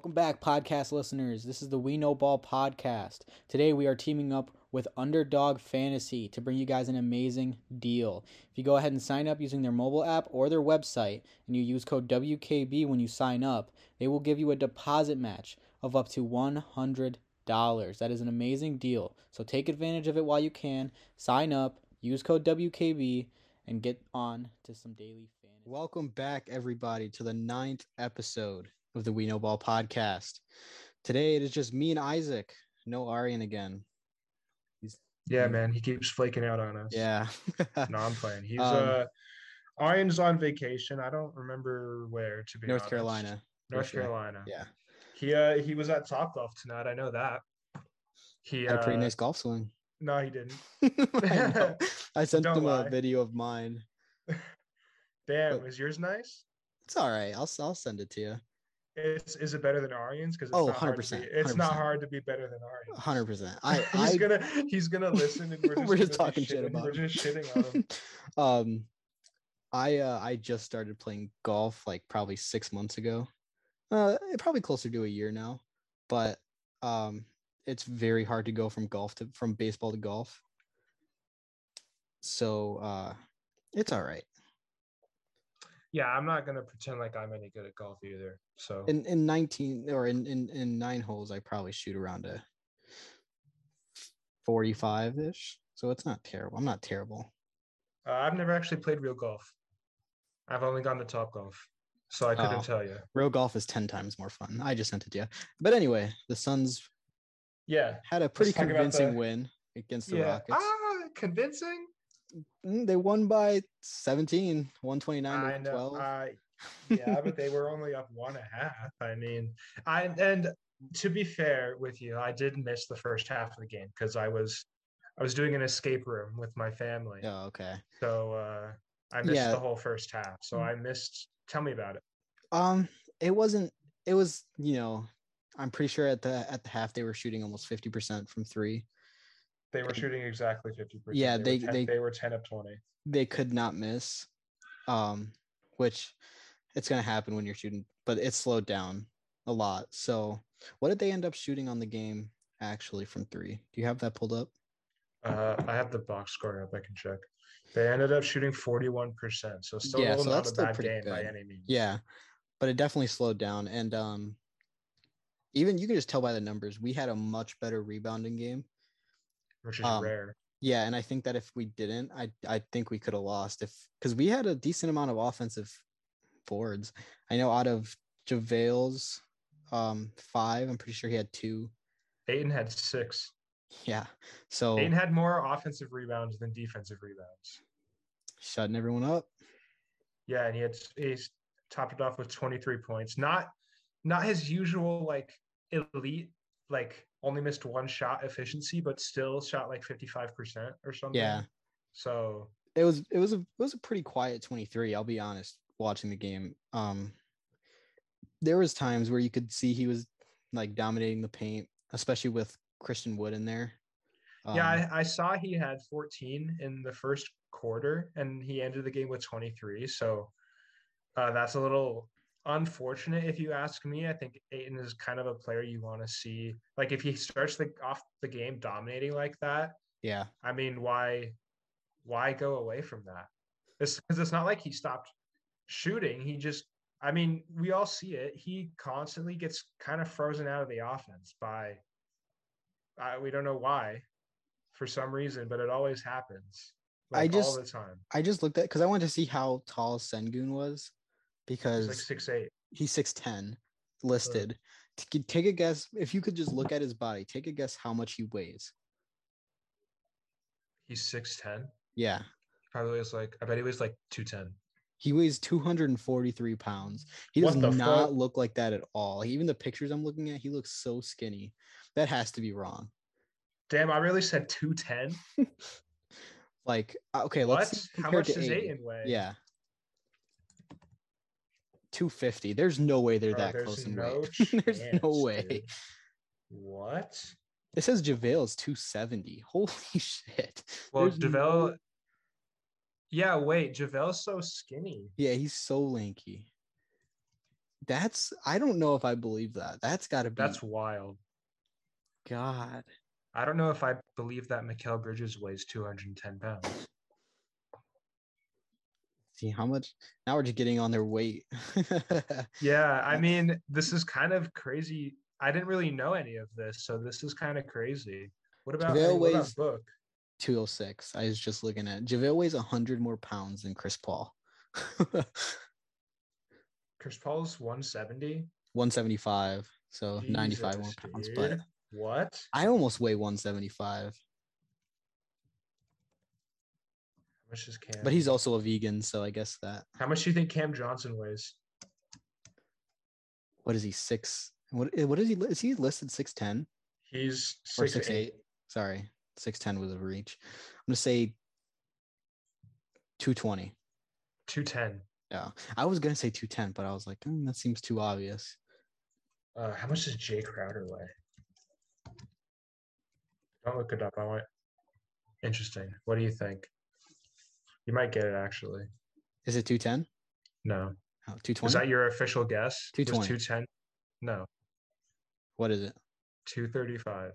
Welcome back, podcast listeners. This is the We Know Ball podcast. Today we are teaming up with Underdog Fantasy to bring you guys an amazing deal. If you go ahead and sign up using their mobile app or their website and you use code WKB when you sign up, they will give you a deposit match of up to $100. That is an amazing deal. So take advantage of it while you can. Sign up, use code WKB, and get on to some daily fantasy. Welcome back, everybody, to the ninth episode of the We Know Ball podcast. Today it is just me and Isaac. No Arian again. Yeah, man, he keeps flaking out on us. Yeah. no, I'm playing. He's Um, uh, Aryan's on vacation. I don't remember where to be. North honest. Carolina. North. Carolina. Yeah. He uh he was at Top Golf tonight. I know that. He Had a pretty uh, nice golf swing. No, he didn't. I. I sent Don't him lie. a video of mine. Damn, But- is yours nice? It's all right. I'll I'll send it to you. It's is it better than Aryan's? Because Oh, not hard to 100%, It's not 100%. hard to be better than Aryan's. hundred percent. I he's I gonna he's gonna listen and we're just, We're just talking shit about We're just shitting on him. um I uh I just started playing golf like probably six months ago. Uh probably closer to a year now. But um it's very hard to go from golf to from baseball to golf. So uh it's all right. Yeah, I'm not gonna pretend like I'm any good at golf either. So In in 19 or in in, in nine holes, I probably shoot around a 45-ish. So it's not terrible. I'm not terrible. Uh, I've never actually played real golf. I've only gone to Top Golf, so I couldn't Oh. tell you. Real golf is 10 times more fun. I just sent it to you. But anyway, the Suns Yeah, had a pretty convincing the- win against the yeah. Rockets. Ah, convincing. Mm, They won by 17, 129 to I know. 112. I yeah, but they were only up one and a half. I mean, I and to be fair with you, I did miss the first half of the game because I was I was doing an escape room with my family. oh, okay. So uh, I missed Yeah. the whole first half. So I missed. Tell me about it. Um, it wasn't. It was. You know, I'm pretty sure at the at the half they were shooting almost 50 percent from three. They were shooting exactly fifty percent. Yeah, they they- were 10, they- they were ten of twenty. They could not miss. Um, which it's gonna happen when you're shooting, but it slowed down a lot. So, what did they end up shooting on the game actually from three? Do you have that pulled up? Uh, I have the box score up. I can check. They ended up shooting forty-one percent, so still Yeah, not so that's a bad game by any means. Yeah, but it definitely slowed down. And um, even you can just tell by the numbers, we had a much better rebounding game. Which is Um, rare. Yeah, and I think that if we didn't, I I think we could have lost if because we had a decent amount of offensive boards. I know out of JaVale's um five, I'm pretty sure he had two. Ayton had six. Yeah, so Ayton had more offensive rebounds than defensive rebounds. shutting everyone up. Yeah, and he had he's topped it off with 23 points. Not not his usual like elite like only missed one shot efficiency, but still shot like 55% or something. Yeah, So it was it was a it was a pretty quiet 23. I'll be honest, watching the game. Um, there was times where you could see he was like dominating the paint, especially with Christian Wood in there. yeah, Um, I, I saw he had 14 in the first quarter and he ended the game with 23. So uh, that's a little unfortunate if you ask me. I think Ayton is kind of a player you want to see. Like if he starts the off the game dominating like that, yeah, I mean, why why go away from that? It's because it's not like he stopped shooting. He just I mean, we all see it. He constantly gets kind of frozen out of the offense by uh, we don't know why for some reason, but it always happens. I Like all just- the time. I just looked at because I wanted to see how tall Sengun was He's because like six eight. he's 6'10 listed. T- Take a guess if you could just look at his body, take a guess how much he weighs. He's six ten. Yeah. Probably was like I bet he weighs like two ten. He weighs 243 pounds. He does not fuck? look like that at all. Even the pictures I'm looking at, he looks so skinny. That has to be wrong. Damn, I really said two ten. Like, uh, okay, let's see How much to does Ayton. Weigh? Yeah. 250. There's no way they're Bro, that close in no weight. there's chance, no way. dude. What? It says JaVale's 270. Holy shit. Well, There's JaVale. no- Yeah, wait, JaVale's so skinny. Yeah, he's so lanky. That's I don't know if I believe that. That's got to be That's wild. God. I don't know if I believe that Mikal Bridges weighs 210 pounds. See how much now we're just getting on their weight. Yeah, I mean, this is kind of crazy. I didn't really know any of this, so this is kind of crazy. What about, JaVale what about Book? 206. I was just looking at JaVale weighs 100 more pounds than Chris Paul. Chris Paul's 170. 175. So 95 more Jesus, pounds. But what? I almost weigh 175. How much is Cam? But he's also a vegan, so I guess that How much do you think Cam Johnson weighs? what is he six? What eh, what is he? Is he listed six ten He's or six, six eight? Sorry, six ten was a reach. I'm gonna say two twenty. 210. Yeah, I was gonna say two ten, but I was like, "Hmm, that seems too obvious. Uh, how much does Jae Crowder weigh? Don't look it up. I want. Interesting. What do you think? You might get it actually. Is it two ten? No. Two twenty. Is that your official guess? 220. 210? No. What is it? 235.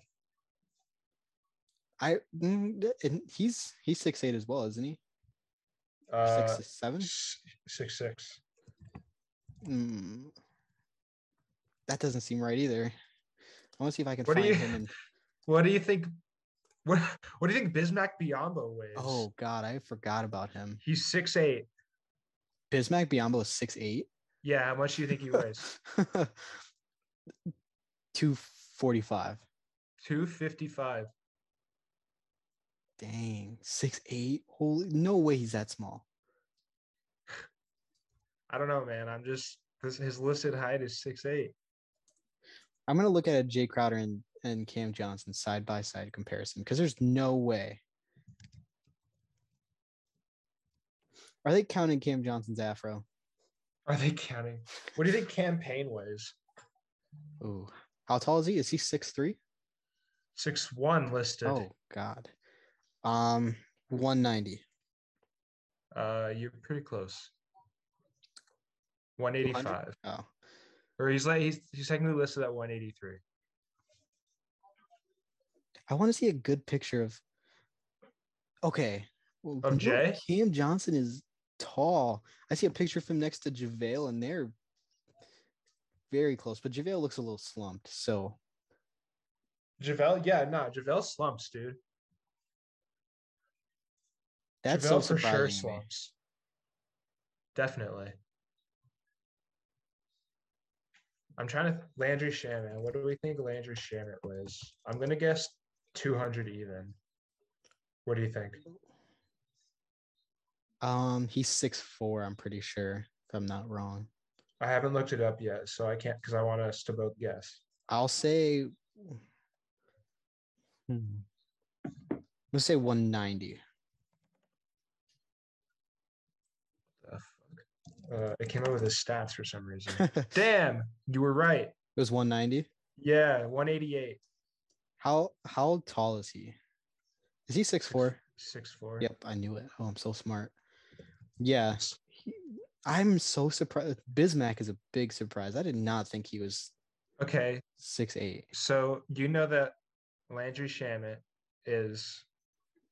I mm, and he's he's six eight as well, isn't he? Uh, Six seven. six six. Mm. That doesn't seem right either. I want to see if I can What find you- him. In, What do you think? What What do you think Bismack Biyombo weighs? oh God, I forgot about him. he's six eight. Bismack Biyombo is six eight. Yeah, how much do you think he weighs? Two forty five. Two fifty five. Dang, six eight. Holy, no way he's that small. I don't know, man. I'm just his listed height is six eight. I'm gonna look at a Jae Crowder and and Cam Johnson side by side comparison because there's no way. Are they counting Cam Johnson's afro? Are they counting? What do you think Cam Payne weighs? Ooh, how tall is he? Is he six three? Six one listed. Oh God. Um, one ninety. Uh, you're pretty close. One eighty five. Oh, Or he's like he's he's technically listed at one eighty three. I want to see a good picture of. Okay. well, Of Jay? Cam Johnson is tall. I see a picture of him next to JaVale, and they're very close, but JaVale looks a little slumped. So JaVale, yeah, no, JaVale slumps, dude. that's JaVale so for sure slumps. Definitely. I'm trying to Landry Shamet. What do we think Landry Shamet was? I'm gonna guess 200 even. What do you think? Um, he's six four. I'm pretty sure, if I'm not wrong. I haven't looked it up yet, so I can't because I want us to both guess. I'll say. Hmm. Let's say 190. The fuck? Uh, it came up with his stats for some reason. Damn, you were right. It was 190. Yeah, 188. How how tall is he? Is he six four? Six four. Yep, I knew it. Oh, I'm so smart. Yeah, he- I'm so surprised. Bismack is a big surprise. I did not think he was Okay, six eight. so you know that Landry Shamet is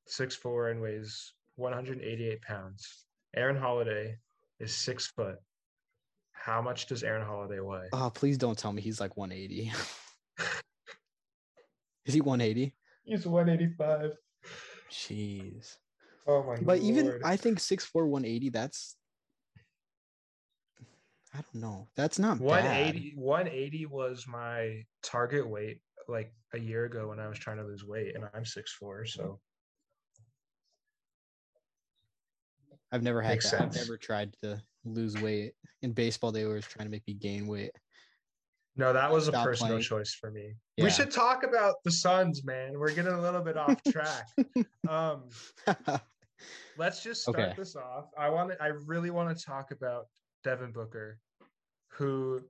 six four and weighs 188 pounds. Aaron Holiday is six foot. How much does Aaron Holiday weigh? Oh, please don't tell me he's like 180. is he 180? He's 185. Jeez. Oh my But even. I think 6'4", 180, that's I don't know. That's not bad. 180 180 was my target weight like a year ago when I was trying to lose weight and I'm 6'4 so I've never had Makes that. I've never tried to lose weight. In baseball, they were trying to make me gain weight. No that was a personal playing. choice for me. Yeah. We should talk about the Suns man. We're getting a little bit off track. um let's just start Okay. this off. I want to I really want to talk about Devin Booker who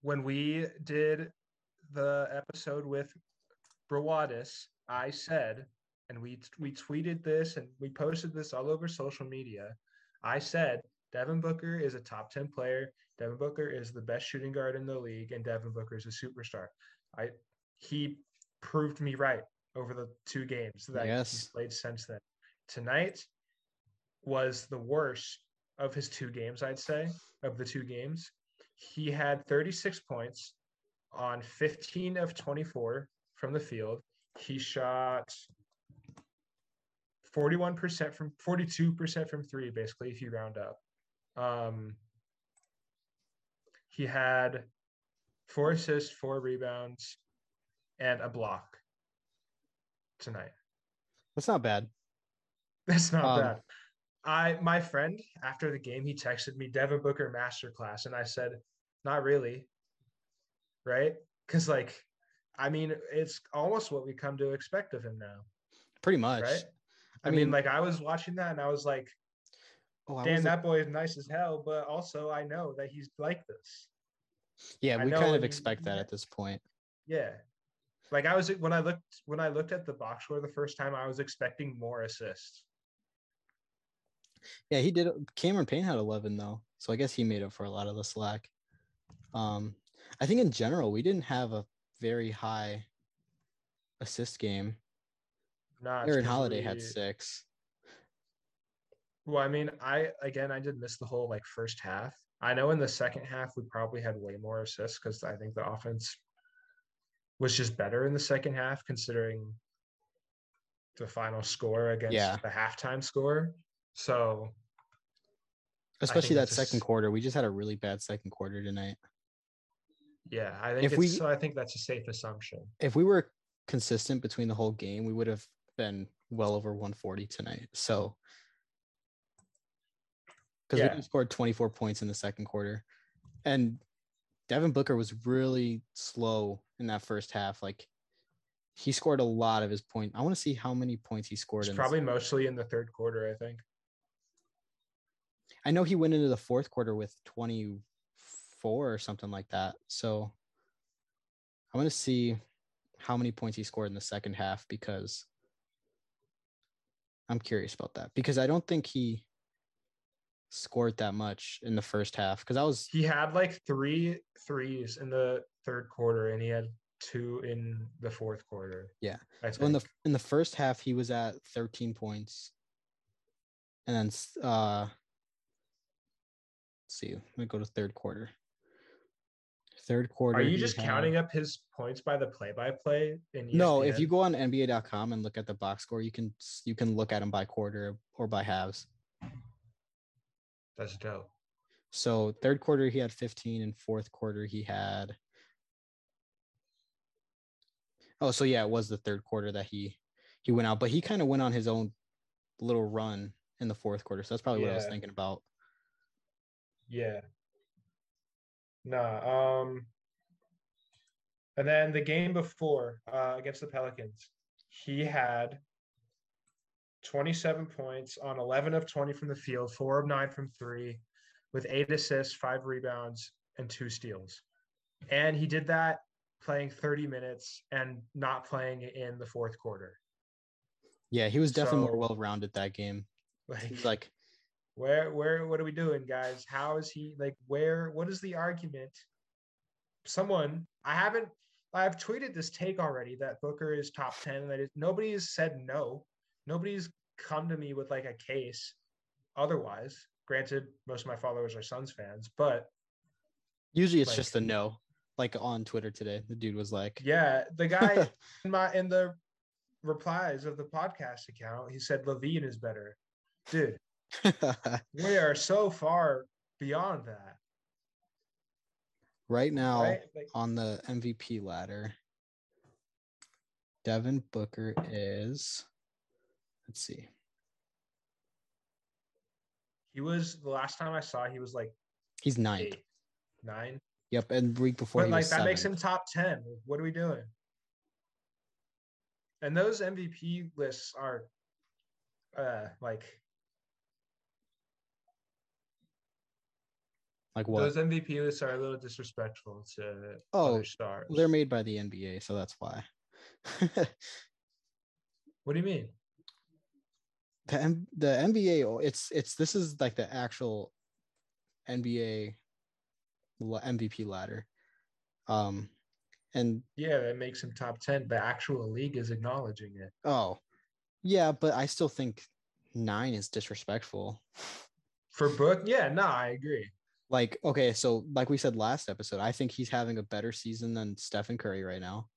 when we did the episode with Brawadis, I said and we we tweeted this and we posted this all over social media. I said Devin Booker is a top 10 player. Devin Booker is the best shooting guard in the league, and Devin Booker is a superstar. I he proved me right over the two games that Yes. he's played since then. Tonight was the worst of his two games, I'd say, of the two games. He had 36 points on 15 of 24 from the field. He shot 41% from 42% from three, basically, if you round up. Um, he had four assists, four rebounds, and a block tonight. That's not bad. That's not Um, bad. I my friend after the game he texted me Devin Booker masterclass and I said not really. Right? Cuz like I mean it's almost what we come to expect of him now, Pretty much. right? I I, mean, mean- like I was watching that and I was like Oh, was- that boy is nice as hell but also I know that he's like this. yeah, we kind of expect that at this point. Yeah. Like I was when I looked when I looked at the box score the first time I was expecting more assists. Yeah, he did. Cameron Payne had 11 though, so I guess he made up for a lot of the slack. Um, I think in general we didn't have a very high assist game. Not Aaron Holiday had six. Well, I mean, I again, I did miss the whole like first half. I know in the second half we probably had way more assists because I think the offense was just better in the second half, considering the final score against Yeah. the halftime score. So Especially that that's a second quarter. We just had a really bad second quarter tonight. yeah, I think If we- so. I think that's a safe assumption. If we were consistent between the whole game, we would have been well over 140 tonight. So because Yeah. we scored 24 points in the second quarter. And Devin Booker was really slow in that first half. Like he scored a lot of his point. I want to see how many points he scored probably mostly in the third quarter. I think. I know he went into the fourth quarter with 24 or something like that. So I want to see how many points he scored in the second half because I'm curious about that because I don't think he scored that much in the first half because I was He had like three threes in the third quarter, and he had two in the fourth quarter. Yeah. So in the in the first half he was at 13 points and then uh let's see let me go to third quarter third quarter Are you just had- counting up his points by the play-by-play? E no if you go on nba.com and look at the box score you can you can look at them by quarter or by halves that's dope. so third quarter he had 15 and fourth quarter he had oh so yeah it was the third quarter that he he went out but he kind of went on his own little run in the fourth quarter so that's probably what i was thinking about Yeah. Nah. Um. And then the game before uh, against the Pelicans, he had 27 points on 11 of 20 from the field, four of nine from three, with eight assists, five rebounds, and two steals. And he did that playing 30 minutes and not playing in the fourth quarter. Yeah, he was definitely So- more well rounded that game. Like, He's like, where where what are we doing guys how is he like where what is the argument someone i haven't i've tweeted this take already that booker is top 10 and that is nobody has said no nobody's come to me with like a case otherwise granted most of my followers are suns fans but usually it's Like- just a no. Like on Twitter today, the dude was like, yeah the guy in my in the replies of the podcast account he said LaVine is better dude we are so far beyond that right now right like on the MVP ladder, Devin Booker is, let's see, He was the last time I saw he was like he's nine. eight, nine. Yep, and week before But he like was that makes him top ten. What are we doing? And those MVP lists are uh like Like what? those MVP lists are a little disrespectful to Oh, other stars. They're made by the NBA, so that's why. what do you mean? The M- the NBA, oh, it's it's this is like the actual NBA MVP ladder. Um, and Yeah, that makes him top 10. The actual league is acknowledging it. oh, yeah, but I still think nine is disrespectful. For Book, yeah, no, I agree. Like, okay, so like we said last episode, I think he's having a better season than Stephen Curry right now.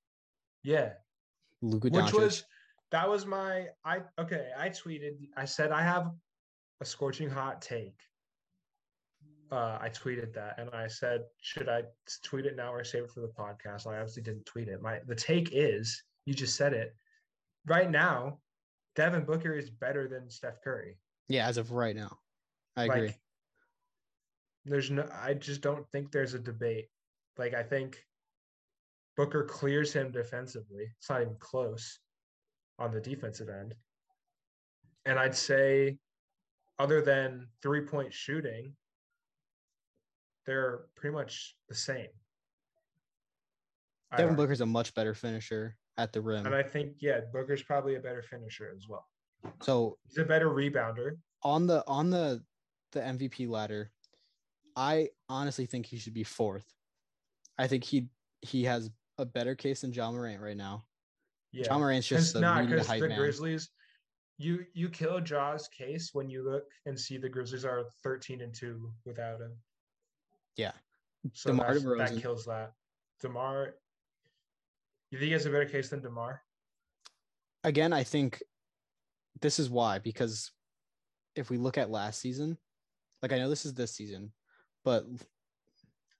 Yeah. Luka Which Doncic. was that was my I okay, I tweeted I said I have a scorching hot take. Uh, I tweeted that and I said, should I tweet it now or save it for the podcast? I obviously didn't tweet it. My the take is you just said it. Right now, Devin Booker is better than Steph Curry. yeah, as of right now. I agree. Like, there's no, I just don't think there's a debate. Like, I think Booker clears him defensively. It's not even close on the defensive end. And I'd say, other than three point shooting, they're pretty much the same. Devin. Booker's a much better finisher at the rim. And I think, yeah, Booker's probably a better finisher as well. so He's a better rebounder. on the on the the MVP ladder, I honestly think he should be fourth. I think he he has a better case than Ja Morant right now. Yeah. Ja Morant's just the not because the man. Grizzlies, you you kill Ja's case when you look and see the Grizzlies are thirteen and two without him. Yeah. So DeMar that kills that. DeMar, you think he has a better case than DeMar? Again, I think this is why because if we look at last season, like I know this is this season, but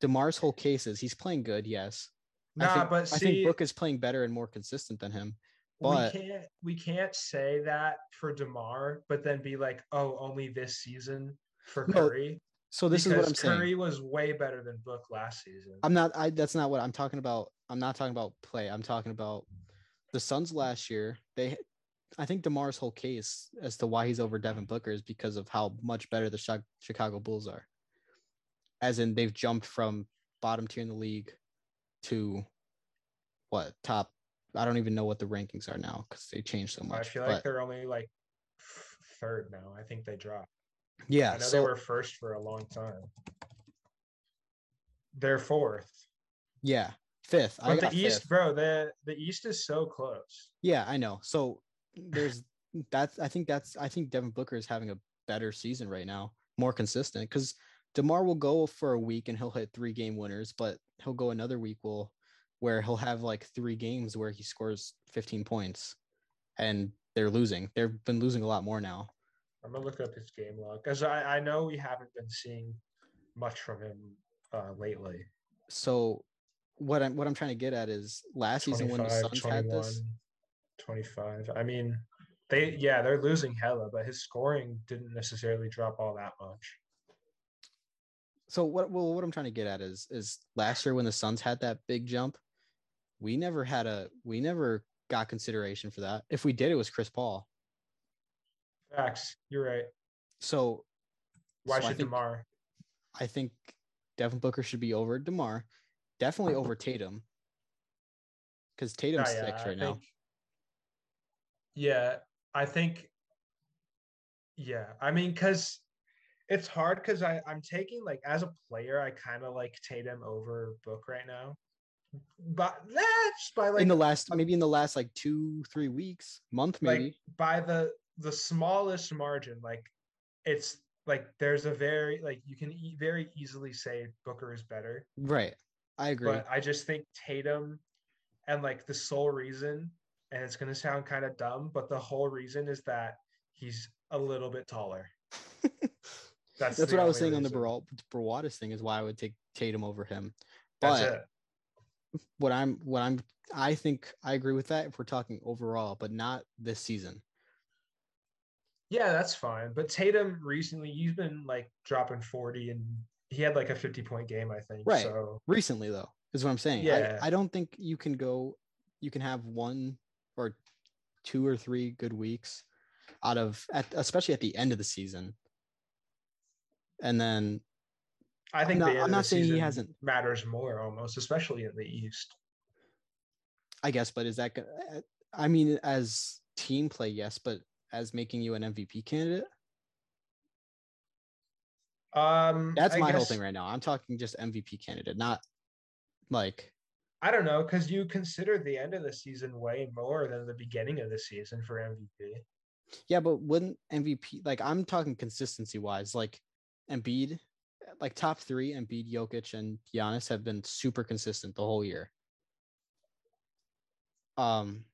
DeMar's whole case is he's playing good, yes. I Nah, think, but I think Book is playing better and more consistent than him. but- we can't we can't say that for DeMar, but then be like, oh, only this season for No, Curry. So this is what I'm saying. Curry was way better than Book last season. I'm not. I. That's not what I'm talking about. I'm not talking about play. I'm talking about the Suns last year. They, I think DeMar's whole case as to why he's over Devin Booker is because of how much better the Chicago Bulls are. As in, they've jumped from bottom tier in the league to what top? I don't even know what the rankings are now because they changed so much. I feel but like they're only like third now. I think they dropped. yeah, I know so they were first for a long time. They're fourth. yeah, fifth. But the East, fifth. bro, the the East is so close. Yeah, I know. So there's that's I think that's I think Devin Booker is having a better season right now, more consistent because DeMar will go for a week and he'll hit three game winners, but he'll go another week will where he'll have like three games where he scores 15 points and they're losing. They've been losing a lot more now. I'm gonna look up his game log because I, I know we haven't been seeing much from him uh, lately. So what I'm what I'm trying to get at is last season when the Suns had this 25. I mean, they yeah they're losing hella, but his scoring didn't necessarily drop all that much. So what well what I'm trying to get at is is last year when the Suns had that big jump, we never had a we never got consideration for that. If we did, it was Chris Paul. Facts, you're right. So Why so I should think, DeMar? I think Devin Booker should be over DeMar, definitely over Tatum, because Tatum's Yeah, yeah, six I right now. think- Yeah, I think. Yeah, I mean, because it's hard because I I'm taking like as a player, I kind of like Tatum over Book right now, but that's by like in the last maybe in the last like two three weeks month maybe like by the the smallest margin. Like it's like there's a very like you can e- very easily say Booker is better, right. I agree. but I just think Tatum and like the sole reason, and it's gonna sound kind of dumb, but the whole reason is that he's a little bit taller. That's, That's what I was saying on the reason. Baral- Brawadis thing is why I would take Tatum over him. But what I'm what I'm I think I agree with that if we're talking overall, but not this season. Yeah, that's fine. But Tatum recently, he's been like dropping 40 and he had like a 50 point game, I think. Right. So Recently though, is what I'm saying. Yeah. I, I don't think you can go you can have one or two or three good weeks out of at, especially at the end of the season. And then I think not- the end I'm of not the saying he hasn't- matters more almost, especially in the East. I guess, but is that I mean as team play, yes, but as making you an MVP candidate? Um, That's I my whole thing right now. I'm talking just MVP candidate, not like I don't know because you consider the end of the season way more than the beginning of the season for MVP. yeah, but wouldn't MVP like I'm talking consistency wise, like Embiid, like top three, Embiid, Jokic, and Giannis have been super consistent the whole year. Um,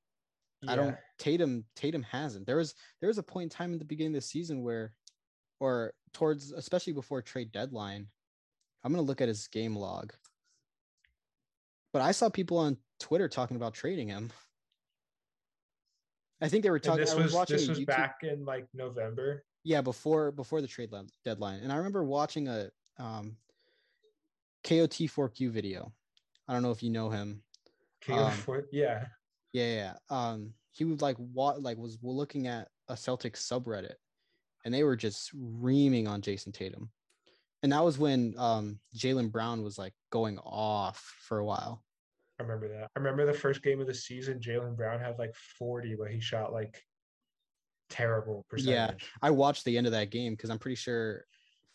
I don't Tatum Tatum hasn't. There was there was a point in time in the beginning of the season where or towards especially before trade deadline. I'm gonna look at his game log. But I saw people on Twitter talking about trading him. I think they were And talking this I was, was watching this was YouTube, back in like November. Yeah, before before the trade deadline. And I remember watching a um KOT4Q video. I don't know if you know him. Um, yeah. Yeah, yeah. Um, he would like what like was looking at a Celtics subreddit, and they were just reaming on Jayson Tatum, and that was when um Jaylen Brown was like going off for a while. I remember that. I remember the first game of the season, Jaylen Brown had like 40, but he shot like terrible percentage. Yeah. I watched the end of that game because I'm pretty sure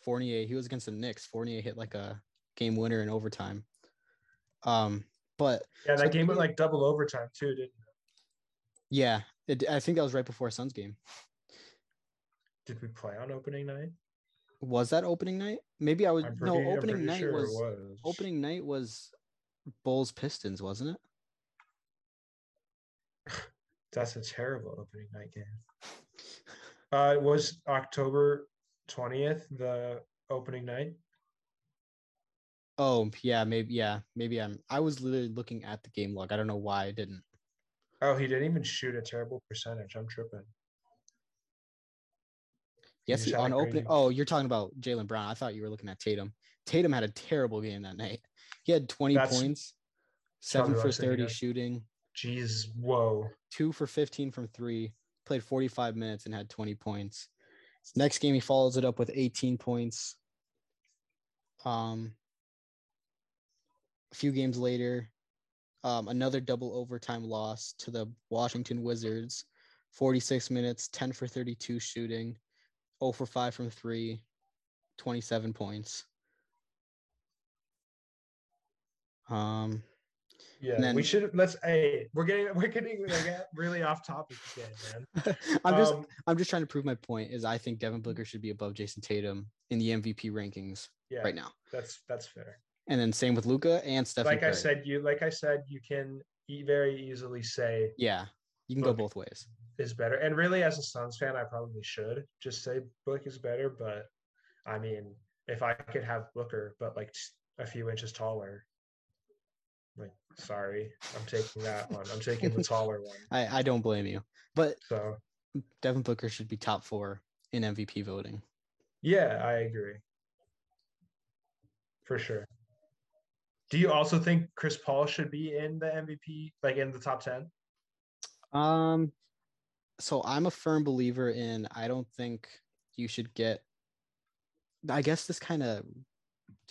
Fournier he was against the Knicks. Fournier hit like a game winner in overtime. Um, but Yeah, So that game went like double overtime too, didn't it? yeah, it, I think that was right before Suns game. Did we play on opening night? Was that opening night? Maybe I was I'm no opening night sure was was. opening night was Bulls Pistons, wasn't it? That's a terrible opening night game. Uh, it was October 20th, the opening night. Oh yeah, maybe yeah, maybe I'm. I was literally looking at the game log. I don't know why I didn't. Oh, he didn't even shoot a terrible percentage. I'm tripping. Yes, he, on opening. Oh, you're talking about Jaylen Brown. I thought you were looking at Tatum. Tatum had a terrible game that night. He had 20 That's points, seven for 30 shooting, Jeez, whoa. two for 15 from three. Played 45 minutes and had 20 points. Next game, he follows it up with 18 points. Um, a few games later, um, another double overtime loss to the Washington Wizards. 46 minutes, 10 for 32 shooting, 0 for 5 from 3, 27 points. Um, Yeah, then- we should let's. Hey, we're getting we're getting like, really off topic again, man. I'm just Um, I'm just trying to prove my point is I think Devin Booker should be above Jayson Tatum in the MVP rankings yeah, right now. that's that's fair. And then same with Luka and Stephen like I said, you like I said, you can e- very easily say yeah, you can go both ways. is better. And really, as a Suns fan, I probably should just say Book is better. But I mean, if I could have Booker, but like a few inches taller, like sorry, I'm taking that one. I'm taking the taller one. I, I don't blame you. But So Devin Booker should be top four in MVP voting. yeah, I agree for sure. Do you also think Chris Paul should be in the MVP, like in the top ten? Um so I'm a firm believer in I don't think you should get I guess this kind of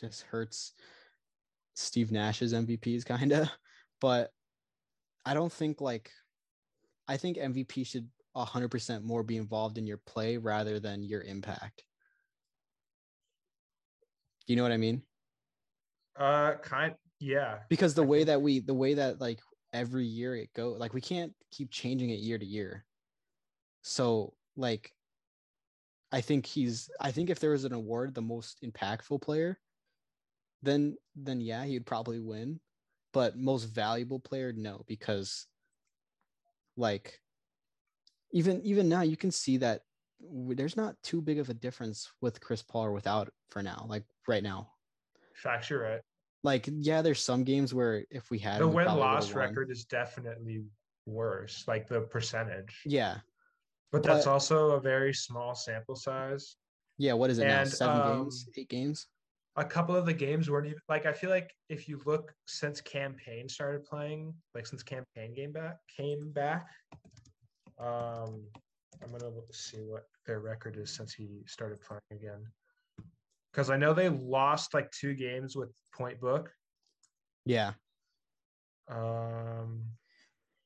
just hurts Steve Nash's MVPs kind of, but I don't think like I think MVP should 100% more be involved in your play rather than your impact. Do you know what I mean? Uh, kind, yeah. Because the way that we the way that like every year it go like we can't keep changing it year to year. So like I think he's I think if there was an award the most impactful player then then yeah, he'd probably win. But most valuable player no because like even even now you can see that there's not too big of a difference with Chris Paul or without for now like right now. Facts, you're right. Like yeah, there's some games where if we had The win loss record is definitely worse, like the percentage. Yeah. But that's but- also a very small sample size. Yeah, what is it now? Seven um, games, eight games. A couple of the games weren't even like I feel like if you look since Cam Payne started playing, like since Cam Payne game back came back, um, I'm gonna look- see what their record is since he started playing again. Because I know they lost like two games with Point Book. Yeah. Um,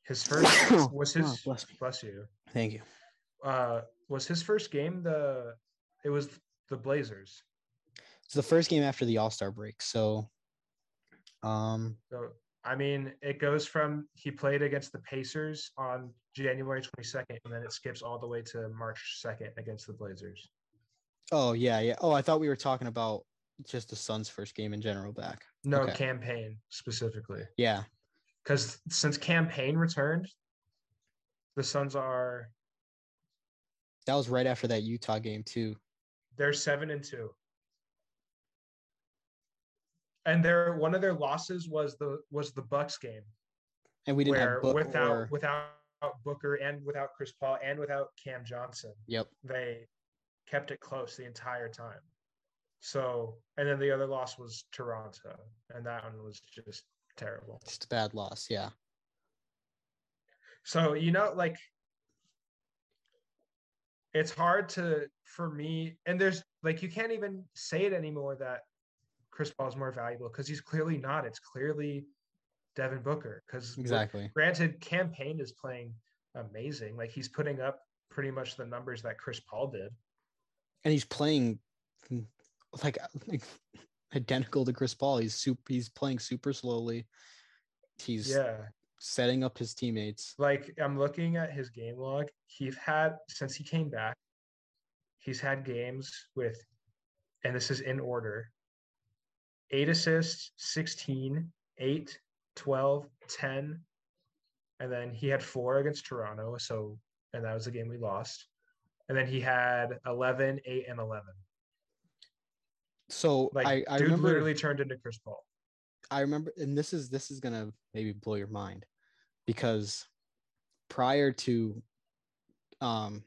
his first was his Oh, bless bless you. Thank you. uh was his first game the it was the blazers It's the first game after the All Star break. So, um, So I mean, it goes from he played against the Pacers on January 22nd, and then it skips all the way to March 2nd against the Blazers. oh yeah, yeah. Oh, I thought we were talking about just the Suns' first game in general back. No Okay. Cam Payne specifically, Yeah, because since Cam Payne returned, the Suns are that was right after that Utah game too. they're seven and two, and their one of their losses was the was the Bucks game And we didn't where have without or without Booker and without Chris Paul and without Cam Johnson. yep. they kept it close the entire time. So, and then the other loss was Toronto, and that one was just terrible. Just a bad loss. Yeah. So, you know, like it's hard to for me, and there's like you can't even say it anymore that Chris Paul is more valuable because he's clearly not. It's clearly Devin Booker because Exactly. granted, Cam Payne is playing amazing. Like he's putting up pretty much the numbers that Chris Paul did. And he's playing like, like identical to Chris Paul. He's super. He's playing super slowly. He's Yeah. setting up his teammates. like I'm looking at his game log. He's had since he came back, he's had games with, and this is in order eight assists, 16, 8, 12, 10. And then he had four against Toronto. So, and that was the game we lost. And then he had 11, 8, and 11. So Like, I, I dude remember. literally turned into Chris Paul. I remember, and this is this is gonna maybe blow your mind, because prior to, um,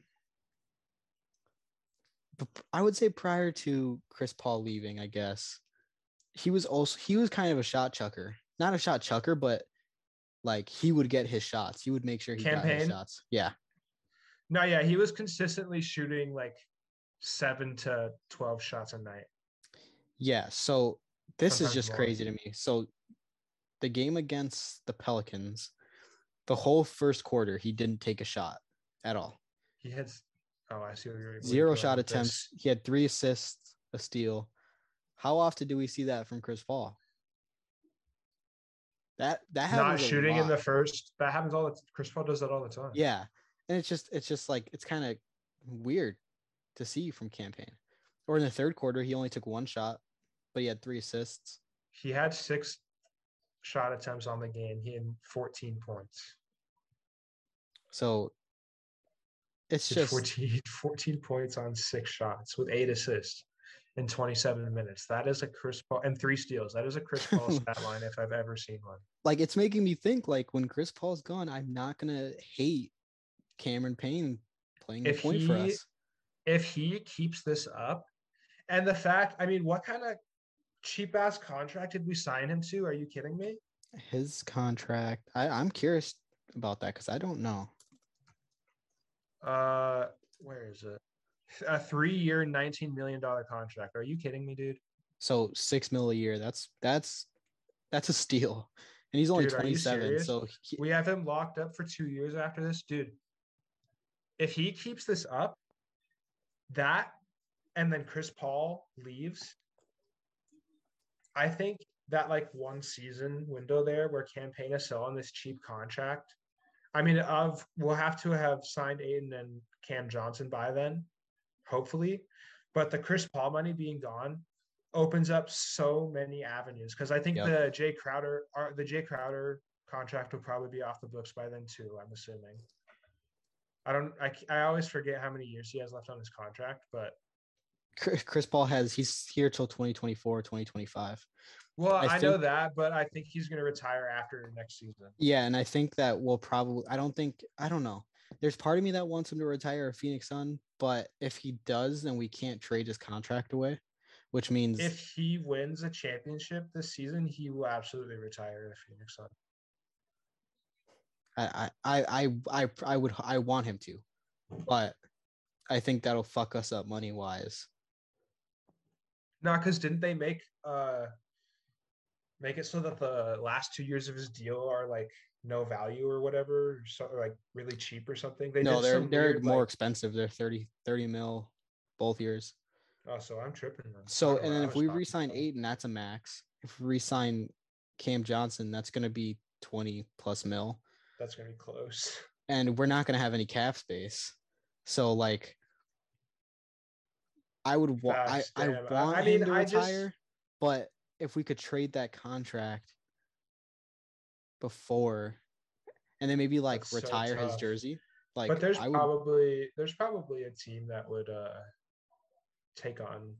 I would say prior to Chris Paul leaving, I guess he was also he was kind of a shot chucker, not a shot chucker, but like he would get his shots. He would make sure he got his Cam Payne? shots. Yeah, No, yeah, he was consistently shooting like seven to 12 shots a night. yeah. So this is just more. crazy to me. So the game against the Pelicans, the whole first quarter, he didn't take a shot at all. He had oh, I see what you're Zero shot with this. attempts. He had three assists, a steal. How often do we see that from Chris Paul? That that Not happens a shooting in the first. That happens all the time. Chris Paul does that all the time. yeah, and it's just it's just like it's kind of weird to see from Cam Payne. Or in the third quarter, he only took one shot, but he had three assists. He had six shot attempts on the game. He had 14 points. So it's just 14, 14 points on six shots with eight assists in 27 minutes. That is a Chris Paul and three steals. That is a Chris Paul stat line if I've ever seen one. like it's making me think like when Chris Paul's gone, I'm not gonna hate Cameron Payne playing the If point for us. If he keeps this up, and the fact, I mean, what kind of cheap ass contract did we sign him to? Are you kidding me? His contract. I, I'm curious about that because I don't know. Uh, where is it? A three-year, nineteen million dollar contract. Are you kidding me, dude? So six mil a year. That's that's that's a steal. And he's only Dude, 27. So he, We have him locked up for two years after this, dude. If he keeps this up, that and then Chris Paul leaves, I think that like one season window there where Cam Payne is still on this cheap contract. I mean, of we'll have to have signed Ayton and Cam Johnson by then, hopefully. But the Chris Paul money being gone opens up so many avenues because I think Yep. the Jae Crowder, or the Jae Crowder contract will probably be off the books by then too. I'm assuming. I don't. I, I always forget how many years he has left on his contract, but Chris, Chris Paul has he's here till 2024, 2025. well, I I, know that, but I think he's going to retire after next season. Yeah, and I think that will probably I don't think I don't know. There's part of me that wants him to retire a Phoenix Sun, but if he does, then we can't trade his contract away, which means If he wins a championship this season, he will absolutely retire the Phoenix Sun. I, I I I I would I want him to, but I think that'll fuck us up money wise. No, because didn't they make uh make it so that the last two years of his deal are like no value or whatever, so like really cheap or something? They no, did they're some they're weird, more like- expensive. They're 30 30 mil both years. Oh, so I'm tripping. Then. So and know, then if we resign about- Ayton, that's a max. If we resign Cam Johnson, that's gonna be twenty plus mil. that's gonna be close. and we're not going to have any cap space. So like I would want I, Facts, I. I- want I him mean, to I just- retire, but if we could trade that contract before and then maybe like That's so retire his jersey, like but there's would probably there's probably a team that would uh take on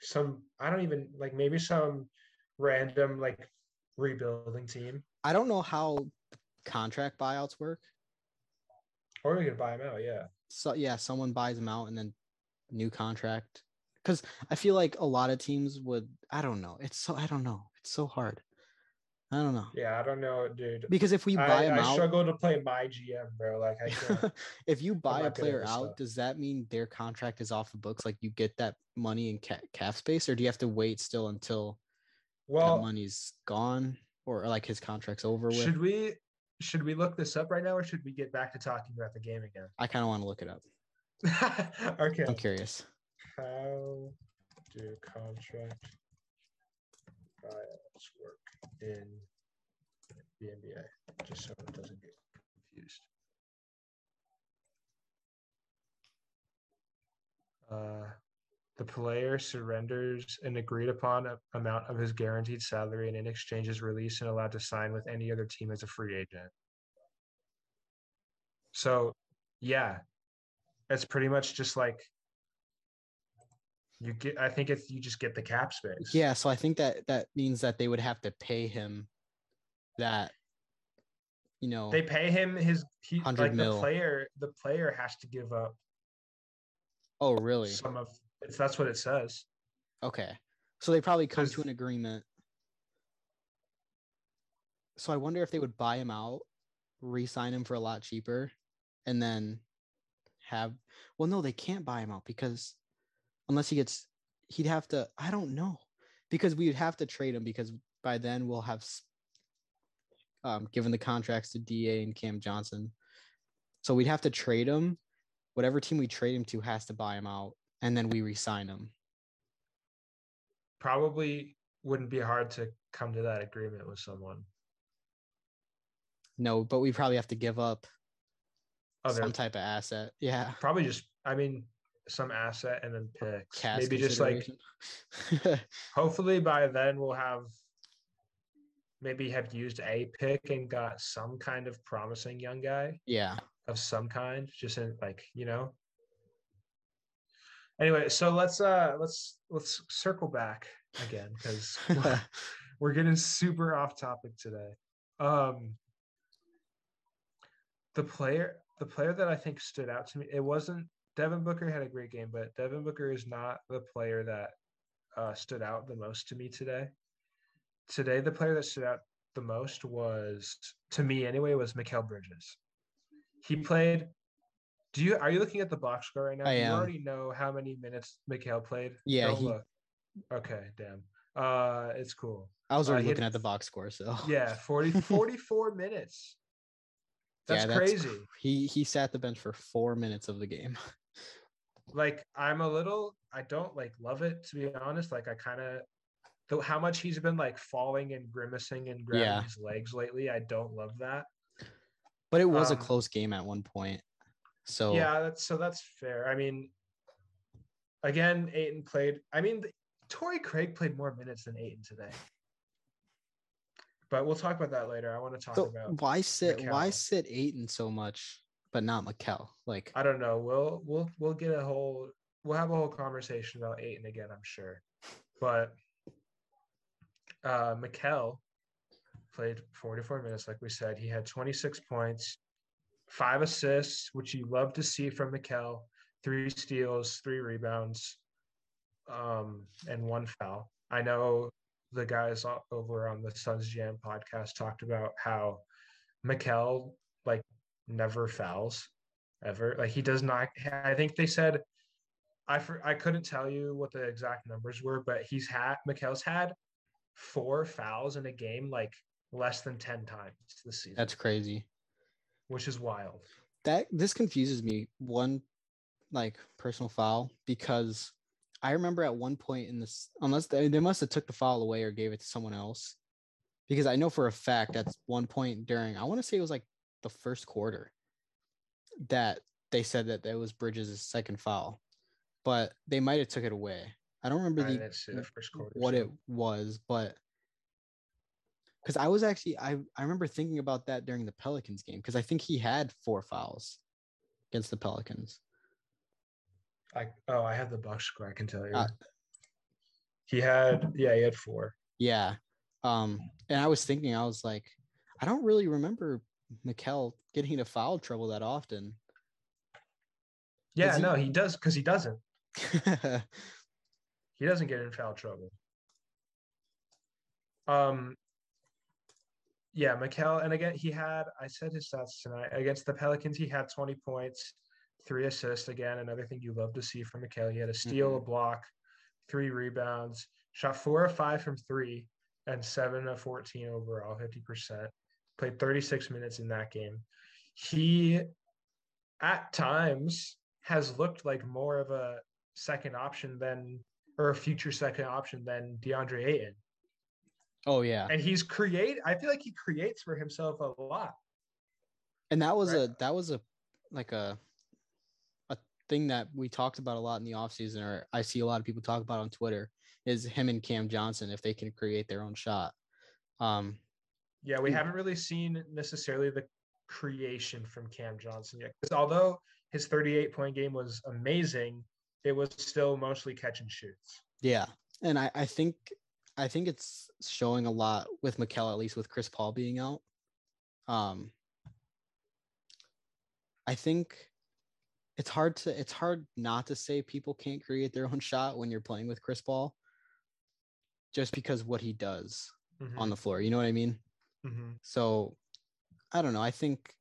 some I don't even like maybe some random like rebuilding team. I don't know how contract buyouts work. Or we could buy him out, yeah. So yeah, someone buys him out and then new contract. Because I feel like a lot of teams would. I don't know. It's so I don't know. It's so hard. I don't know. Yeah, I don't know, dude. Because if we buy I, him I out, struggle to play my GM, bro. Like I can't. if you buy a not good at player out, stuff. does that mean their contract is off the books? Like you get that money in ca- cap space, or do you have to wait still until that well, money's gone, or like his contract's over with? should we should we look this up right now, or should we get back to talking about the game again? I kind of want to look it up. okay. I'm curious. How do contract buyouts work in the NBA? Just so it doesn't get confused. Uh, the player surrenders an agreed upon amount of his guaranteed salary and in exchange is released and allowed to sign with any other team as a free agent. So, yeah, it's pretty much just like you get. I think it's you just get the cap space. Yeah, so I think that that means that they would have to pay him that, you know, they pay him his he 100 like mil. the player. The player has to give up oh really? some of. It's that's what it says. Okay. So they probably come to an agreement. So I wonder if they would buy him out, re-sign him for a lot cheaper, and then have well no, they can't buy him out because unless he gets he'd have to I don't know. Because we would have to trade him because by then we'll have um, given the contracts to DA and Cam Johnson. So we'd have to trade him. Whatever team we trade him to has to buy him out, and then we re-sign him. Probably wouldn't be hard to come to that agreement with someone. No, but we probably have to give up Other some type of asset. Yeah. probably just. I mean, some asset and then picks. Cash Maybe just like hopefully by then we'll have maybe have used a pick and got some kind of promising young guy yeah. of some kind just in like you know anyway so let's uh let's let's circle back again because we're getting super off topic today um the player the player that i think stood out to me it wasn't devin booker had a great game but devin booker is not the player that uh, stood out the most to me today today the player that stood out the most was to me anyway was Mikal Bridges. He played. Do you are you looking at the box score right now? I am. You already know how many minutes Mikal played. Yeah, Don't he- look. Okay, damn. Uh, it's cool. I was Uh, already had- looking at the box score, so Yeah, 40, 44 minutes. That's, Yeah, crazy. cr- He he sat the bench for four minutes of the game. like I'm a little. I don't like love it to be honest. Like I kind of. Though how much he's been like falling and grimacing and grabbing Yeah. his legs lately, I don't love that. But it was Um, a close game at one point. So Yeah, that's so that's fair. I mean, again, Ayton played. I mean, th- Torrey Craig played more minutes than Ayton today. But we'll talk about that later. I want to talk so about. why sit why sit Ayton so much, but not Mikal? Like I don't know. We'll we'll we'll get a whole. We'll have a whole conversation about Ayton again. I'm sure. But uh Mikal played 44 minutes, like we said. He had 26 points, five assists, which you love to see from Mikal, three steals, three rebounds, um, and one foul. I know the guys over on the Suns Jam podcast talked about how Mikal like never fouls ever. Like he does not. I think they said I for, I couldn't tell you what the exact numbers were, but he's had Mikal's had four fouls in a game like less than 10 times this season, that's crazy. which is wild. That this confuses me. One like personal foul because I remember at one point in this, unless they, they must have took the foul away or gave it to someone else, because I know for a fact that's one point during. I want to say it was like the first quarter that they said that that was Bridges' second foul, but they might have took it away. I don't remember the the first quarter. what so- it was, but because I was actually I I remember thinking about that during the Pelicans game because I think he had four fouls against the Pelicans. I oh, I have the Bucks score. I can tell you. Uh, he had yeah, he had four. Yeah. Um, and I was thinking, I was like, I don't really remember Mikal getting into foul trouble that often. Yeah, he- no, he does because he doesn't. He doesn't get in foul trouble. Um. Yeah, Mikal, and again, he had. I said his stats tonight against the Pelicans. He had twenty points, three assists. Again, another thing you love to see from Mikal. He had a steal, a block, three rebounds, shot four of five from three, and seven of fourteen overall, fifty percent. Played thirty six minutes in that game. He, at times, has looked like more of a second option than or a future second option than DeAndre Ayton. oh yeah. And he's create I feel like he creates for himself a lot. And that was Right. a that was a like a a thing that we talked about a lot in the offseason, or I see a lot of people talk about on Twitter, is him and Cam Johnson if they can create their own shot. Um, Yeah, we Mm. haven't really seen necessarily the creation from Cam Johnson yet. Because although his 38 point game was amazing, it was still mostly catch and shoots. Yeah, and I, I think I think it's showing a lot with Mikal, at least with Chris Paul being out. Um, I think it's hard to it's hard not to say people can't create their own shot when you're playing with Chris Paul, just because what he does Mhm, on the floor. You know what I mean? Mhm. So I don't know. I think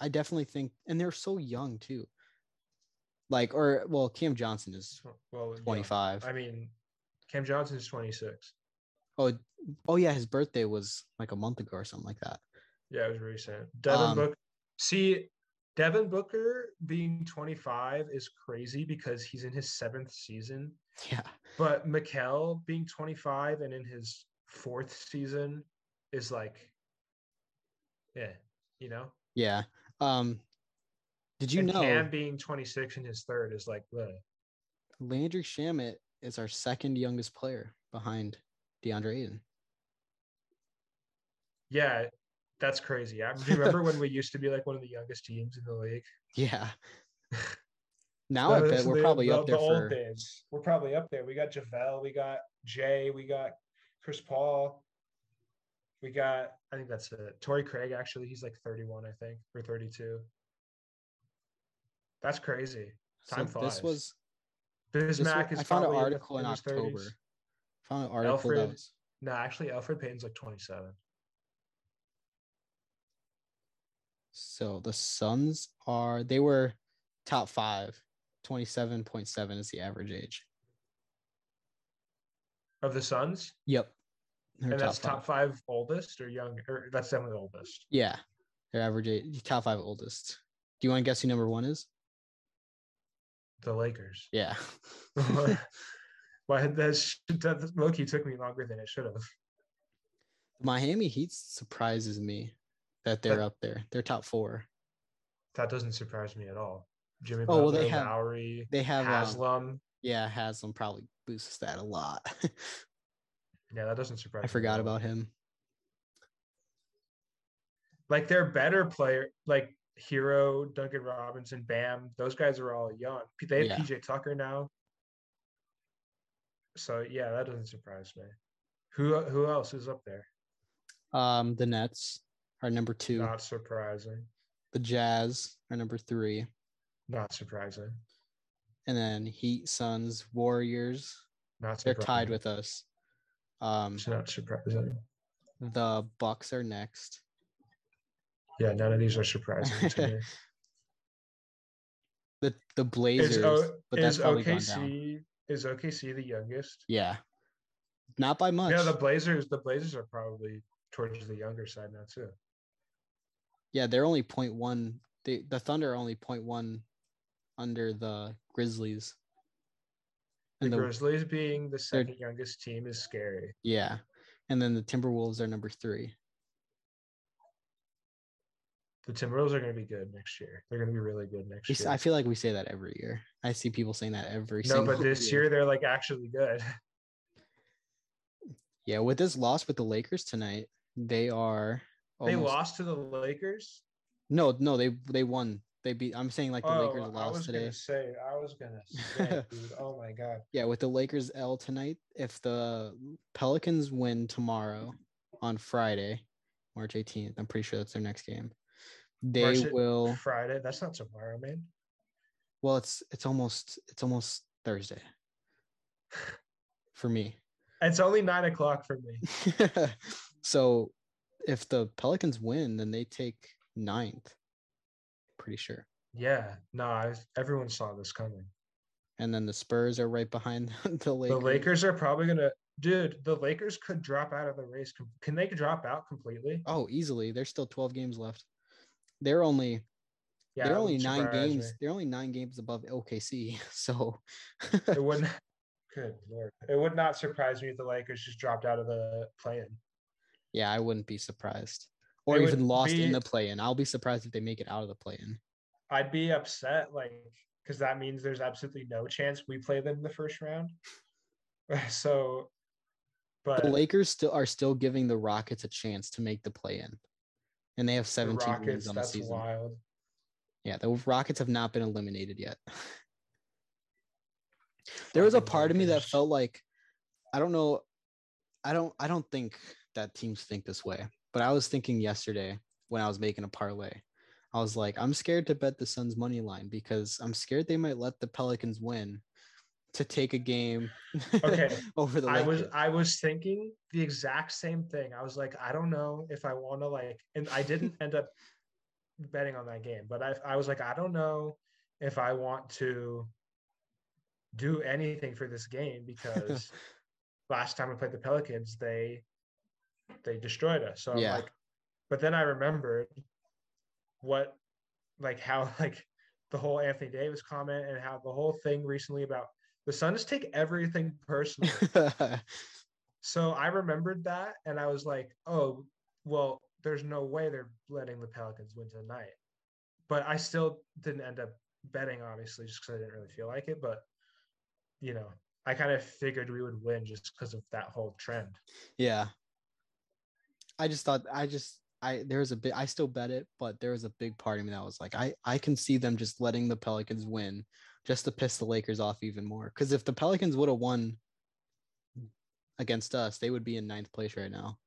I definitely think, and they're so young too. Like, or well, Cam Johnson is Well, yeah. 25. I mean, Cam Johnson is 26. Oh, oh yeah, his birthday was like a month ago or something like that. Yeah, it was recent. Devin Um, Booker. See, Devin Booker being 25 is crazy because he's in his seventh season. Yeah, But Mikal being 25 and in his fourth season is like, yeah, you know. yeah. Um, did you and know Cam being 26 in his third is like, ugh. Landry Shamet is our second youngest player behind DeAndre Ayton? yeah, that's crazy. I do you remember when we used to be like one of the youngest teams in the league. Yeah. Now I bet we're the- probably the- up there the old for days. We're probably up there. We got JaVale, we got Jae, we got Chris Paul. We got, I think that's it. Torrey Craig, actually, he's like 31, I think, or 32. That's crazy. so Time this flies. was Bismack this wa- is I found an probably in article in, October. 30s. Found an article Elfrid. was No, actually, Elfrid Payton's like 27. so the Suns are they were top five. 27.7 is the average age. Of the Suns, Yep. And that's five. top five oldest or young, or that's definitely oldest. Yeah. Their average age top five oldest. Do you want to guess who number one is? The Lakers. Yeah. Why that's that Loki took me longer than it should have. Miami Heat surprises me that they're up there. They're top four. That doesn't surprise me at all. Jimmy Oh, well, they have- Lowry, They have um, Haslem. yeah, Haslem probably boosts that a lot. yeah, that doesn't surprise. I forgot about him. Like they're better player, like Herro, Duncan Robinson, Bam. Those guys are all young. They have Yeah. PJ Tucker now. So yeah, that doesn't surprise me. Who who else is up there? Um, the Nets are number two. Not surprising. The Jazz are number three. Not surprising. And then Heat, Suns, Warriors. Not surprising. They're tied with us. Um, It's not surprising. the Bucks are next. Yeah, none of these are surprising to me. The the Blazers, Is, o, but that's is probably gone down. OKC is OKC the youngest? Yeah, not by much. Yeah, the Blazers. The Blazers are probably towards the younger side now too. yeah, they're only 0.1. They, the Thunder are only 0.1 under the Grizzlies. The And the, Grizzlies being the second youngest team is scary. yeah, and then the Timberwolves are number three. The Timberwolves are going to be good next year. They're going to be really good next We year. I feel like we say that every year. I see people saying that every no, but this year they're like actually good. Yeah, with this loss with the Lakers tonight, they are. They lost to the Lakers. No, no, they they won. They beat. I'm saying like the oh, Lakers I lost was today. gonna say. I was gonna say, dude. Oh my god. Yeah, with the Lakers L tonight, if the Pelicans win tomorrow on Friday, March 18th, I'm pretty sure that's their next game. They March will. Friday. That's not tomorrow, man. Well, it's it's almost it's almost Thursday for me. It's only nine o'clock for me. so if the Pelicans win, then they take ninth. Pretty sure. Yeah. No, I, everyone saw this coming. And then the Spurs are right behind the Lakers. The Lakers are probably gonna. Dude, the Lakers could drop out of the race. Can they drop out completely? Oh, easily. There's still 12 games left. They're only Yeah, they're only nine games. me. They're only nine games above OKC. So It wouldn't. Good lord. It would not surprise me if the Lakers just dropped out of the play-in. yeah, I wouldn't be surprised. Or even lost in the play-in. I'll be surprised if they make it out of the play-in. I'd be upset, like, because that means there's absolutely no chance we play them in the first round. So, but The Lakers still are still giving the Rockets a chance to make the play-in. And they have the 17 Rockets, wins on the that's season. wild. Yeah, the Rockets have not been eliminated yet. there was a part of me that felt like I don't know I don't I don't think that teams think this way, but I was thinking yesterday when I was making a parlay. I was like, I'm scared to bet the Suns money line because I'm scared they might let the Pelicans win to take a game Okay, over the I was I was thinking the exact same thing. I was like, I don't know if I want to like, and I didn't end up betting on that game, but I I was like, I don't know if I want to do anything for this game because last time we played the Pelicans, they they destroyed us. So I'm Yeah. like, but then I remembered what like how like the whole Anthony Davis comment and how the whole thing recently about the Suns take everything personally. So I remembered that and I was like, oh, well, there's no way they're letting the Pelicans win tonight. But I still didn't end up betting, obviously, just because I didn't really feel like it. But, you know, I kind of figured we would win just because of that whole trend. yeah. I just thought I just I there was a bit I still bet it, but there was a big part of me that was like, I I can see them just letting the Pelicans win just to piss the Lakers off even more. Because if the Pelicans would have won against us, they would be in ninth place right now.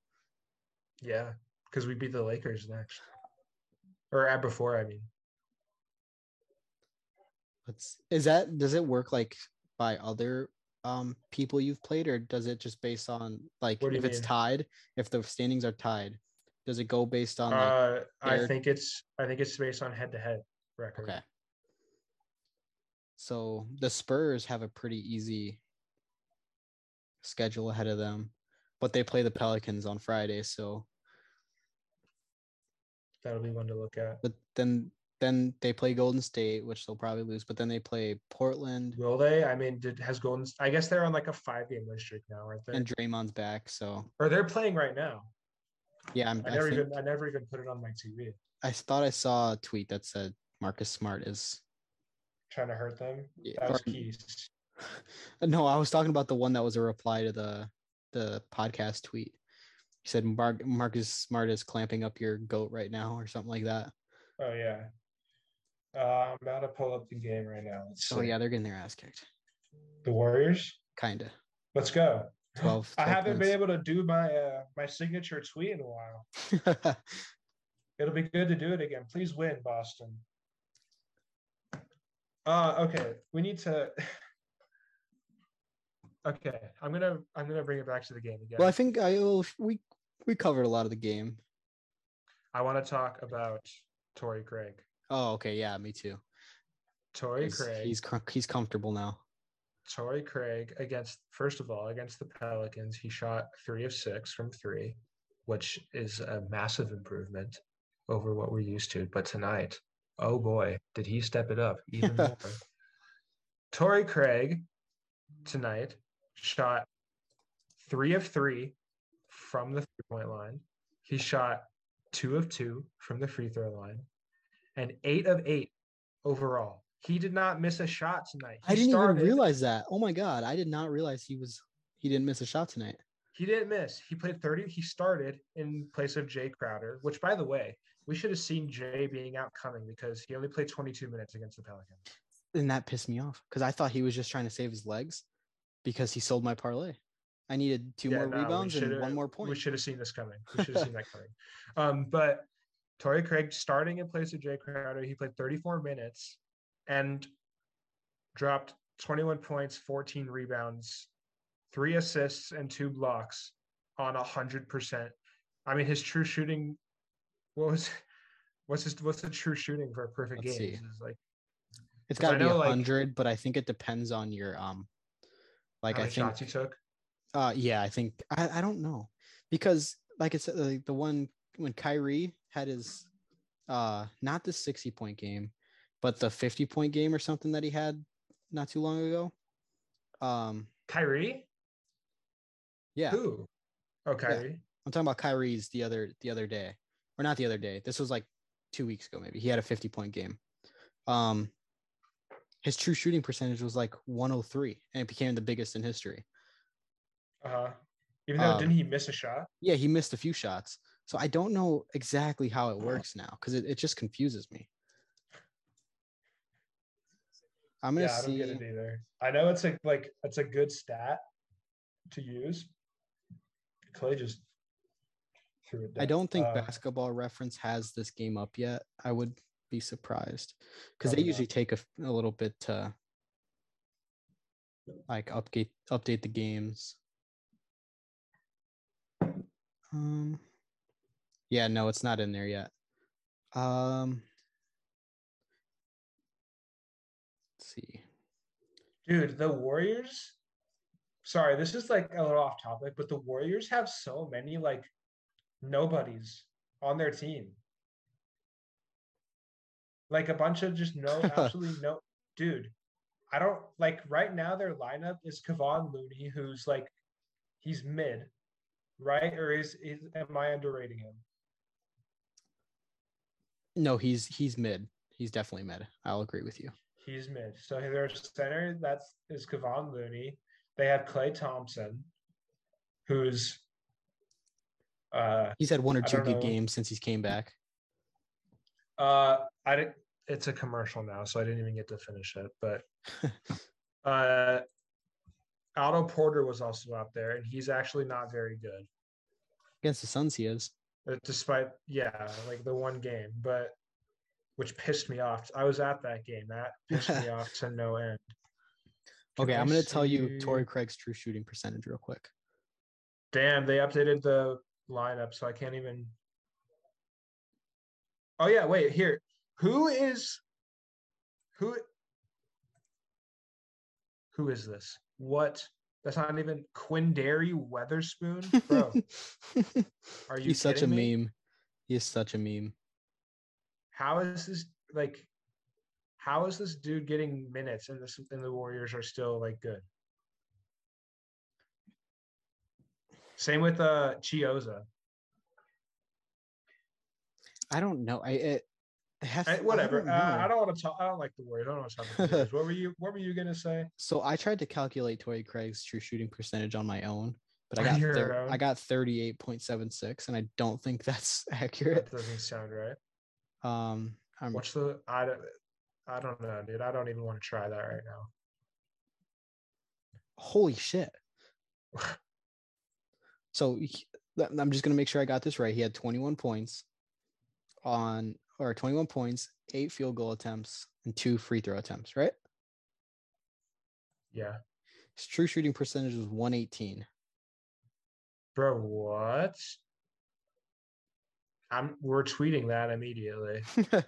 Yeah, because we beat the Lakers next. Or at before, I mean. Let's is that does it work like by other um people you've played or does it just based on like if you it's mean? tied, if the standings are tied, does it go based on like Uh, I think it's I think it's based on head to head record. Okay. So the Spurs have a pretty easy schedule ahead of them, but they play the Pelicans on Friday. So, That'll be one to look at. but then then they play Golden State, which they'll probably lose. But then they play Portland, Will they? I mean, did has Golden? I guess they're on like a five game win streak now, aren't they? and Draymond's back. So or they're playing right now. yeah, I'm, I I, never think, even I never even put it on my TV. I thought I saw a tweet that said Marcus Smart is. Trying to hurt them. Yeah, That was keys. No, I was talking about the one that was a reply to the the podcast tweet. He said Mark Marcus Smart is clamping up your goat right now, or something like that. Oh yeah. Uh, I'm about to pull up the game right now. Let's Oh see. yeah, they're getting their ass kicked. The Warriors. Kinda. Let's go. 12, I haven't been able to do my uh, my signature tweet in a while. It'll be good to do it again. Please win, Boston. Uh okay. We need to Okay, I'm gonna I'm gonna bring it back to the game again. well, I think I. We we covered a lot of the game. I want to talk about Torrey Craig. Oh, okay, yeah, me too. Torrey He's Craig. he's, he's comfortable now. Torrey Craig against first of all against the Pelicans, he shot three of six from three, which is a massive improvement over what we're used to. But tonight, oh boy, did he step it up even more. Torrey Craig tonight shot three of three from the three point line. He shot two of two from the free throw line and eight of eight overall. He did not miss a shot tonight. He I didn't started- even realize that. Oh my god, I did not realize he was he didn't miss a shot tonight. He didn't miss. He played 30. He started in place of Jae Crowder, which, by the way, we should have seen Jae being out coming because he only played 22 minutes against the Pelicans. And that pissed me off because I thought he was just trying to save his legs because he sold my parlay. I needed two Yeah, more no, rebounds and one more point. We should have seen this coming. We should have seen that coming. Um, but Torrey Craig starting in place of Jae Crowder, he played 34 minutes and dropped 21 points, 14 rebounds, three assists, and two blocks on a hundred percent. I mean, his true shooting. What was? What's his? What's the true shooting for a perfect Let's game? Is like It's I got to be know, a like- hundred, but I think it depends on your um. Like I think, shots you took. uh, yeah, I think I, I don't know because like it's like the one when Kyrie had his, uh, not the sixty point game, but the fifty point game or something that he had not too long ago. Um, Kyrie. yeah, Who? Oh, Kyrie. I'm talking about Kyrie's the other the other day, or not the other day. This was like two weeks ago, maybe. He had a 50 point game. Um, his true shooting percentage was like 103, and it became the biggest in history. Uh huh. Even though Um, didn't he miss a shot? Yeah, he missed a few shots, so I don't know exactly how it works now because it, it just confuses me. I'm gonna Yeah, I don't see. get it either. I know it's a like it's a good stat to use. Clay just threw it. I don't think Uh, Basketball Reference has this game up yet. I would be surprised because they Probably not. usually take a little bit to like update update the games. Um, yeah, no, it's not in there yet. Um, let's see. Dude, the Warriors. Sorry, this is like a little off topic, but the Warriors have so many like nobodies on their team. Like a bunch of just no, absolutely no. Dude, I don't like right now. Their lineup is Kevon Looney, who's like, he's mid, right? Or is is am I underrating him? No, he's he's mid. He's definitely mid. I'll agree with you. He's mid. So their center that's is Kevon Looney. They have Klay Thompson, who's uh He's had one or two good know. games since he's came back. uh I didn't it's a commercial now, so I didn't even get to finish it. But uh Otto Porter was also out there, and he's actually not very good. Against the Suns, he is. Uh, Despite yeah, like the one game, but which pissed me off. I was at that game. That pissed me off to no end. Can Okay, I I'm gonna tell you Torrey Craig's true shooting percentage real quick. Damn, they updated the lineup, so I can't even. Oh yeah, wait here. Who is who? Who is this? What? That's not even Quinndary Weatherspoon, bro. Are you? He's such a me? meme. He is such a meme. How is this like? How is this dude getting minutes and this and the Warriors are still like good? Same with uh Chiozza. I don't know. I it, has I, whatever. don't uh, I don't want to talk. I don't like the Warriors. I don't want to talk about. What were you? What were you gonna say? So I tried to calculate Torrey Craig's true shooting percentage on my own, but I got thir- I got 38.76, and I don't think that's accurate. That doesn't sound right. Um, I'm What's the? I don't. I don't know, dude. I don't even want to try that right now. holy shit. So I'm just gonna make sure I got this right. He had 21 points on or 21 points, eight field goal attempts, and two free throw attempts, right? Yeah, His true shooting percentage was 118. bro. What? I'm. We're tweeting that immediately.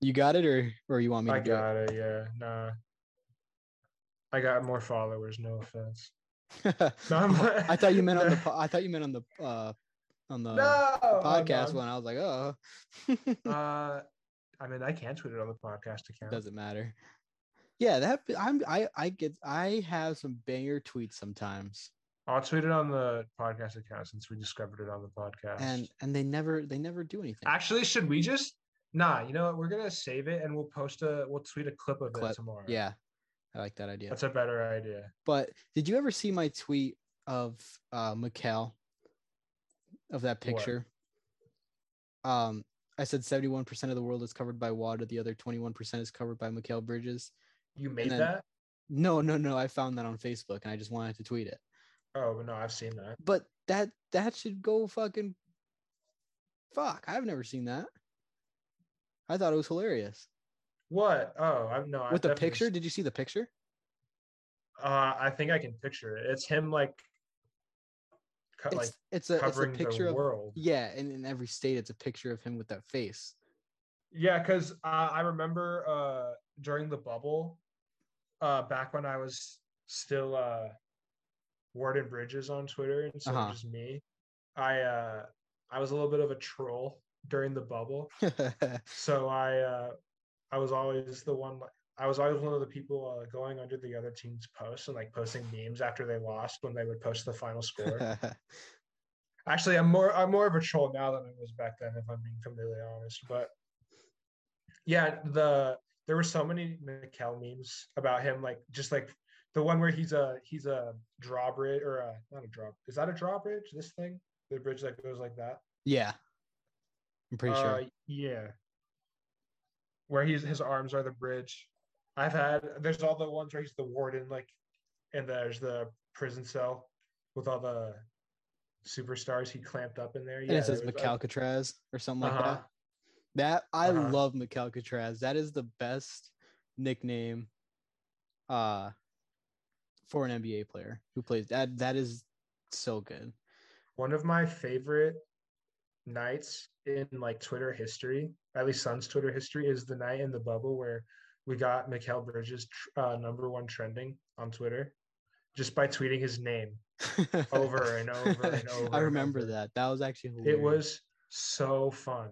you got it, or or you want me to I do it? got it. Yeah. Nah. I got more followers. No offense. No, I'm- thought you meant on the I thought you meant on the uh on the No. oh, podcast one. I was like, oh, Uh, I mean, I can't tweet it on the podcast account. doesn't matter. Yeah, that I'm I I get I have some banger tweets sometimes, I'll tweet it on the podcast account since we discovered it on the podcast. and and they never they never do anything. actually, should we just nah? You know what? We're gonna save it and we'll post a we'll tweet a clip of Clip, it tomorrow. Yeah, I like that idea. that's a better idea. But did you ever see my tweet of uh Mikal of that What? picture? Um, I said 71% of the world is covered by water, the other 21% is covered by Mikal Bridges. You made then- that? No, no, no. I found that on Facebook and I just wanted to tweet it. Oh, but no, I've seen that. But that that should go fucking fuck. I've never seen that. I thought it was hilarious. What? Oh, I've no. I've With the picture, s- did you see the picture? Uh, I think I can picture it. It's him like, co- It's like it's a it's a picture the of world. yeah, and in every state it's a picture of him with that face. Yeah, because uh, I remember uh, during the bubble, uh, back when I was still uh, Warden Bridges on Twitter instead Uh-huh. just me, I uh, I was a little bit of a troll during the bubble. So I uh, I was always the one. like, I was always one of the people uh, going under the other team's posts and like posting memes after they lost when they would post the final score. Actually, I'm more I'm more of a troll now than I was back then, if I'm being completely honest. But yeah, the there were so many Mikal memes about him, like just like the one where he's a he's a drawbridge or a, not a draw. Is that a drawbridge? This thing, the bridge that goes like that. yeah. I'm pretty Uh, sure. Yeah. Where he's his arms are the bridge. I've had there's all the ones where he's the warden, like, and there's the prison cell with all the superstars he clamped up in there. and it says McAlcatraz or something like Uh-huh. that. That I Uh-huh. love McAlcatraz. That is the best nickname uh for an NBA player who plays that that is so good. one of my favorite nights in like Twitter history, at least Suns Twitter history, is the night in the bubble where we got Mikal Bridges uh, number one trending on Twitter just by tweeting his name. Over and over and over I remember over. that. That was actually hilarious. It was so fun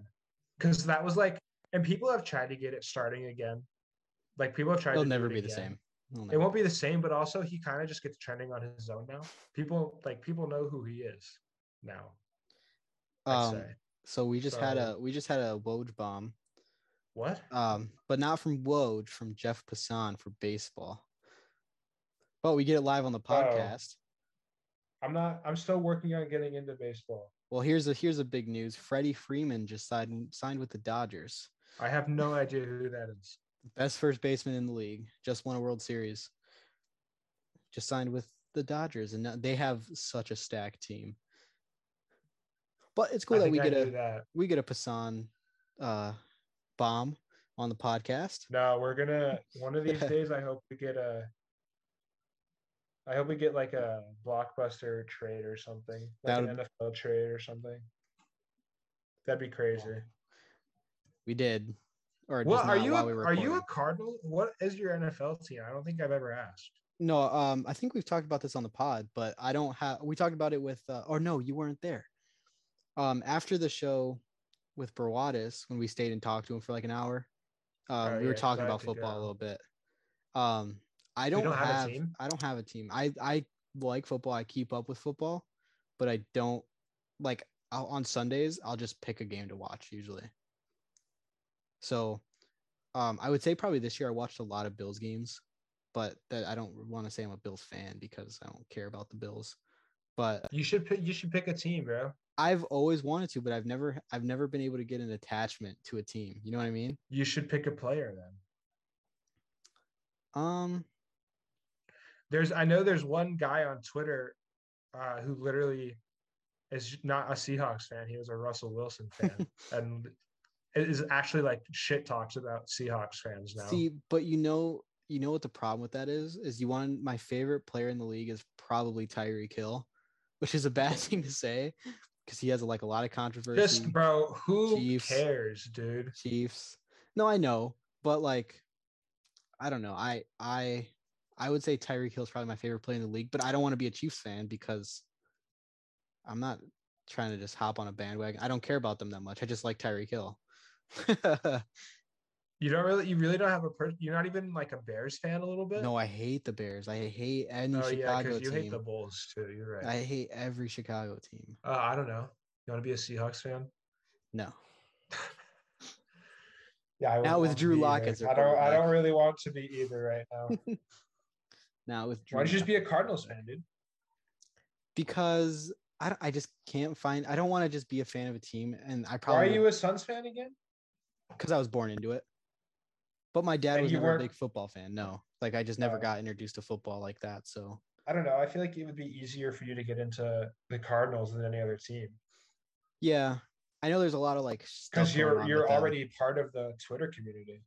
because that was like, and people have tried to get it starting again. Like people have tried. It'll never it be the same. It'll it won't be the same, but also he kind of just gets trending on his own now. People like people know who he is now. Um, so we just had a we just had a Woj bomb. What? Um, but not from Woj, from Jeff Passan for baseball. But we get it live on Oh. the podcast. I'm not. I'm still working on getting into baseball. Well, here's a here's a big news. Freddie Freeman just signed signed with the Dodgers. I have no idea who that is. Best first baseman in the league. Just won a World Series. Just signed with the Dodgers, and they have such a stacked team. But it's cool I that we get a that. we get a Passan uh, bomb on the podcast. No, we're gonna one of these days. I hope we get a. I hope we get like a blockbuster trade or something, like That an NFL trade or something. That'd be crazy. We did, or What are you? A, we are you a. Cardinal? What is your NFL team? I don't think I've ever asked. No, um, I think we've talked about this on the pod, but I don't have. We talked about it with, uh, or no, you weren't there. Um, after the show with Brawadis, when we stayed and talked to him for like an hour, um, Oh, we were talking about football a little bit. Um, I don't, don't have a have, team? I don't have a team. I I like football. I keep up with football, but I don't like I'll, on Sundays. I'll just pick a game to watch usually. So, um, I would say probably this year I watched a lot of Bills games, but that I don't want to say I'm a Bills fan because I don't care about the Bills. But You should pick. You should pick a team, bro. I've always wanted to, but I've never I've never been able to get an attachment to a team. You know what I mean? You should pick a player then. Um, There's. I know there's one guy on Twitter, uh, who literally is not a Seahawks fan. He was a Russell Wilson fan, and it is actually like shit talks about Seahawks fans now. see, but you know, you know what the problem with that is? Is you want my favorite player in the league is probably Tyreek Hill, which is a bad thing to say because he has like a lot of controversy. Just bro, who Chiefs. cares, dude? Chiefs. No, I know, but like, I don't know. I I I would say Tyreek Hill is probably my favorite player in the league, but I don't want to be a Chiefs fan because I'm not trying to just hop on a bandwagon. I don't care about them that much. I just like Tyreek Hill. You don't really, you really don't have a person. You're not even like a Bears fan a little bit. No, I hate the Bears. I hate any oh yeah, Chicago because you team. hate the Bulls too. You're right. I hate every Chicago team. uh, I don't know. You want to be a Seahawks fan? No. Yeah, I Now with Drew Lock as I don't. I don't really want to be either right now. Now with Drew Why don't you just be a Cardinals fan, dude? because I, I just can't find I don't want to just be a fan of a team and I Why are you a Suns fan again? because I was born into it. But my dad And was never a big football fan. No, like I just never Oh. got introduced to football like that. So I don't know. I feel like it would be easier for you to get into the Cardinals than any other team yeah, I know there's a lot of like because you're you're already part of the Twitter community.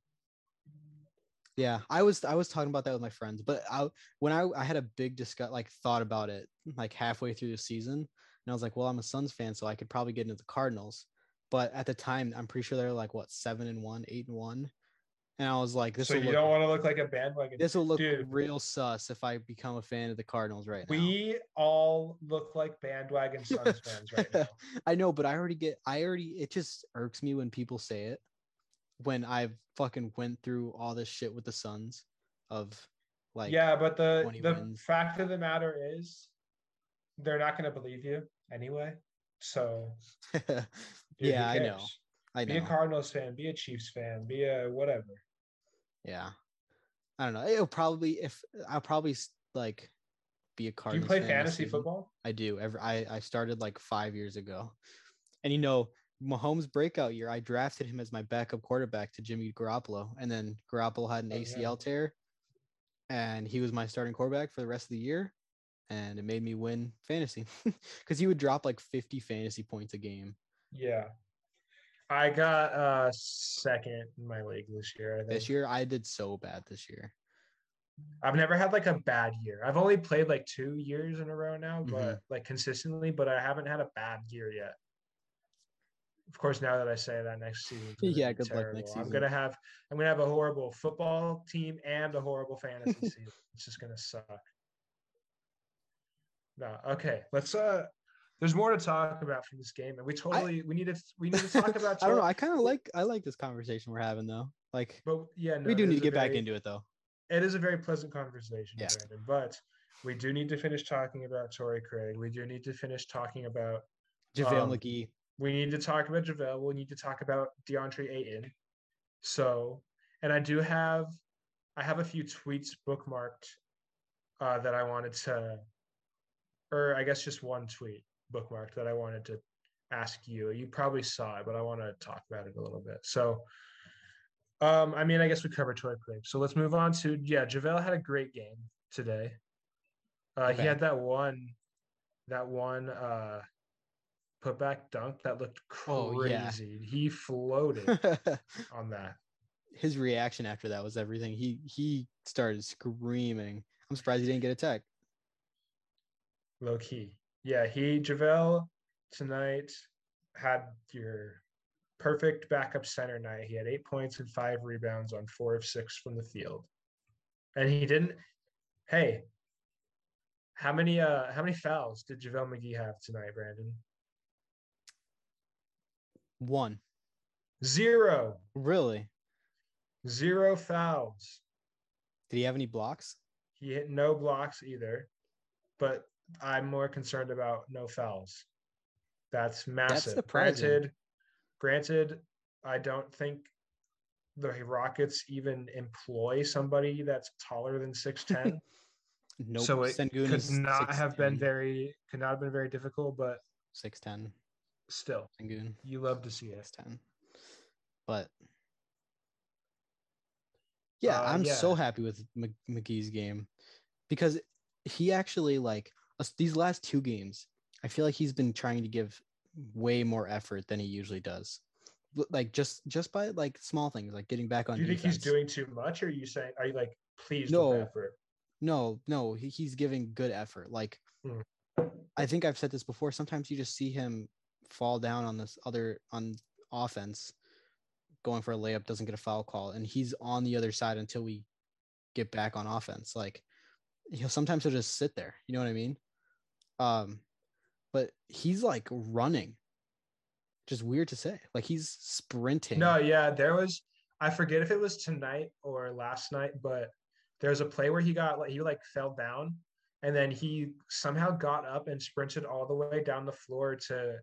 Yeah, I was I was talking about that with my friends, but I when I I had a big discuss like thought about it like halfway through the season, and I was like, well, I'm a Suns fan, so I could probably get into the Cardinals. But at the time, I'm pretty sure they're like what seven and one, eight and one, and I was like, this so will you look don't want to look like a bandwagon. this will look Dude. real sus if I become a fan of the Cardinals right now. we all look like bandwagon Suns fans right now. I know, but I already get I already it just irks me when people say it when I've fucking went through all this shit with the Suns of like yeah, but the the wins. fact of the matter is, they're not going to believe you anyway. So dude, yeah, I know. I Be a. Cardinals fan, be a Chiefs fan, be a whatever. Yeah. I don't know. It'll probably if I'll probably like be a card. Do you play fantasy football? I do. Every I I started like five years ago, and you know Mahomes' breakout year, I drafted him as my backup quarterback to Jimmy Garoppolo, and then Garoppolo had an Oh, yeah. ACL tear, and he was my starting quarterback for the rest of the year, and it made me win fantasy because he would drop like fifty fantasy points a game. Yeah. I got uh second in my league this year. I think. This year, I did so bad this year. I've never had like a bad year. I've only played like two years in a row now, but Mhm. like consistently, but I haven't had a bad year yet. Of course, now that I say that next season, Yeah, good luck next season. I'm gonna have I'm gonna have a horrible football team and a horrible fantasy season. It's just gonna suck. No, okay. Let's uh there's more to talk about from this game, and we totally we need to we need to talk about I don't know. I kind of like I like this conversation we're having though. Like but yeah, no, we do need to get back very- into it though. it is a very pleasant conversation, Yeah. Brandon. But we do need to finish talking about Torrey Craig. We do need to finish talking about. JaVale um, McGee. We need to talk about JaVale. We need to talk about DeAndre Ayton. So, and I do have, I have a few tweets bookmarked uh, that I wanted to, or I guess just one tweet bookmarked that I wanted to ask you. You probably saw it, but I want to talk about it a little bit. So, um, I mean, I guess we covered Torrey Craig. So let's move on to yeah. JaVale had a great game today. Uh, Okay. He had that one, that one uh, putback dunk that looked Oh, yeah. crazy. He floated on that. His reaction after that was everything. He he started screaming. I'm surprised he didn't get a tech. Low key. Yeah, he JaVale tonight had your perfect backup center night. He had eight points and five rebounds on four of six from the field. And he didn't hey, how many uh how many fouls did JaVale McGee have tonight, Brandon? One. Zero. Really? Zero fouls. Did he have any blocks? He hit no blocks either, but I'm more concerned about no fouls. That's massive. surprising. Granted, granted, I don't think the Rockets even employ somebody that's taller than six ten. Nope. So it Sengun could is not have been very could not have been very difficult, but 6'10". still, Sengun you love to see it. 6'10". But yeah, Uh, I'm so happy with McGee's game because he actually like us- these last two games. I feel like he's been trying to give way more effort than he usually does. Like just just by like small things like getting back on. Do you think he's doing too much, or are you saying are you like pleased No. with effort? No, no, he, he's giving good effort. Like, Mm. I think I've said this before. Sometimes you just see him fall down on this other on offense, going for a layup, doesn't get a foul call, and he's on the other side until we get back on offense. Like, he'll sometimes he'll just sit there. You know what I mean? Um, but he's like running. Just weird to say. Like he's sprinting. No, yeah, there was. I forget if it was tonight or last night, but there was a play where he got like he like fell down and then he somehow got up and sprinted all the way down the floor to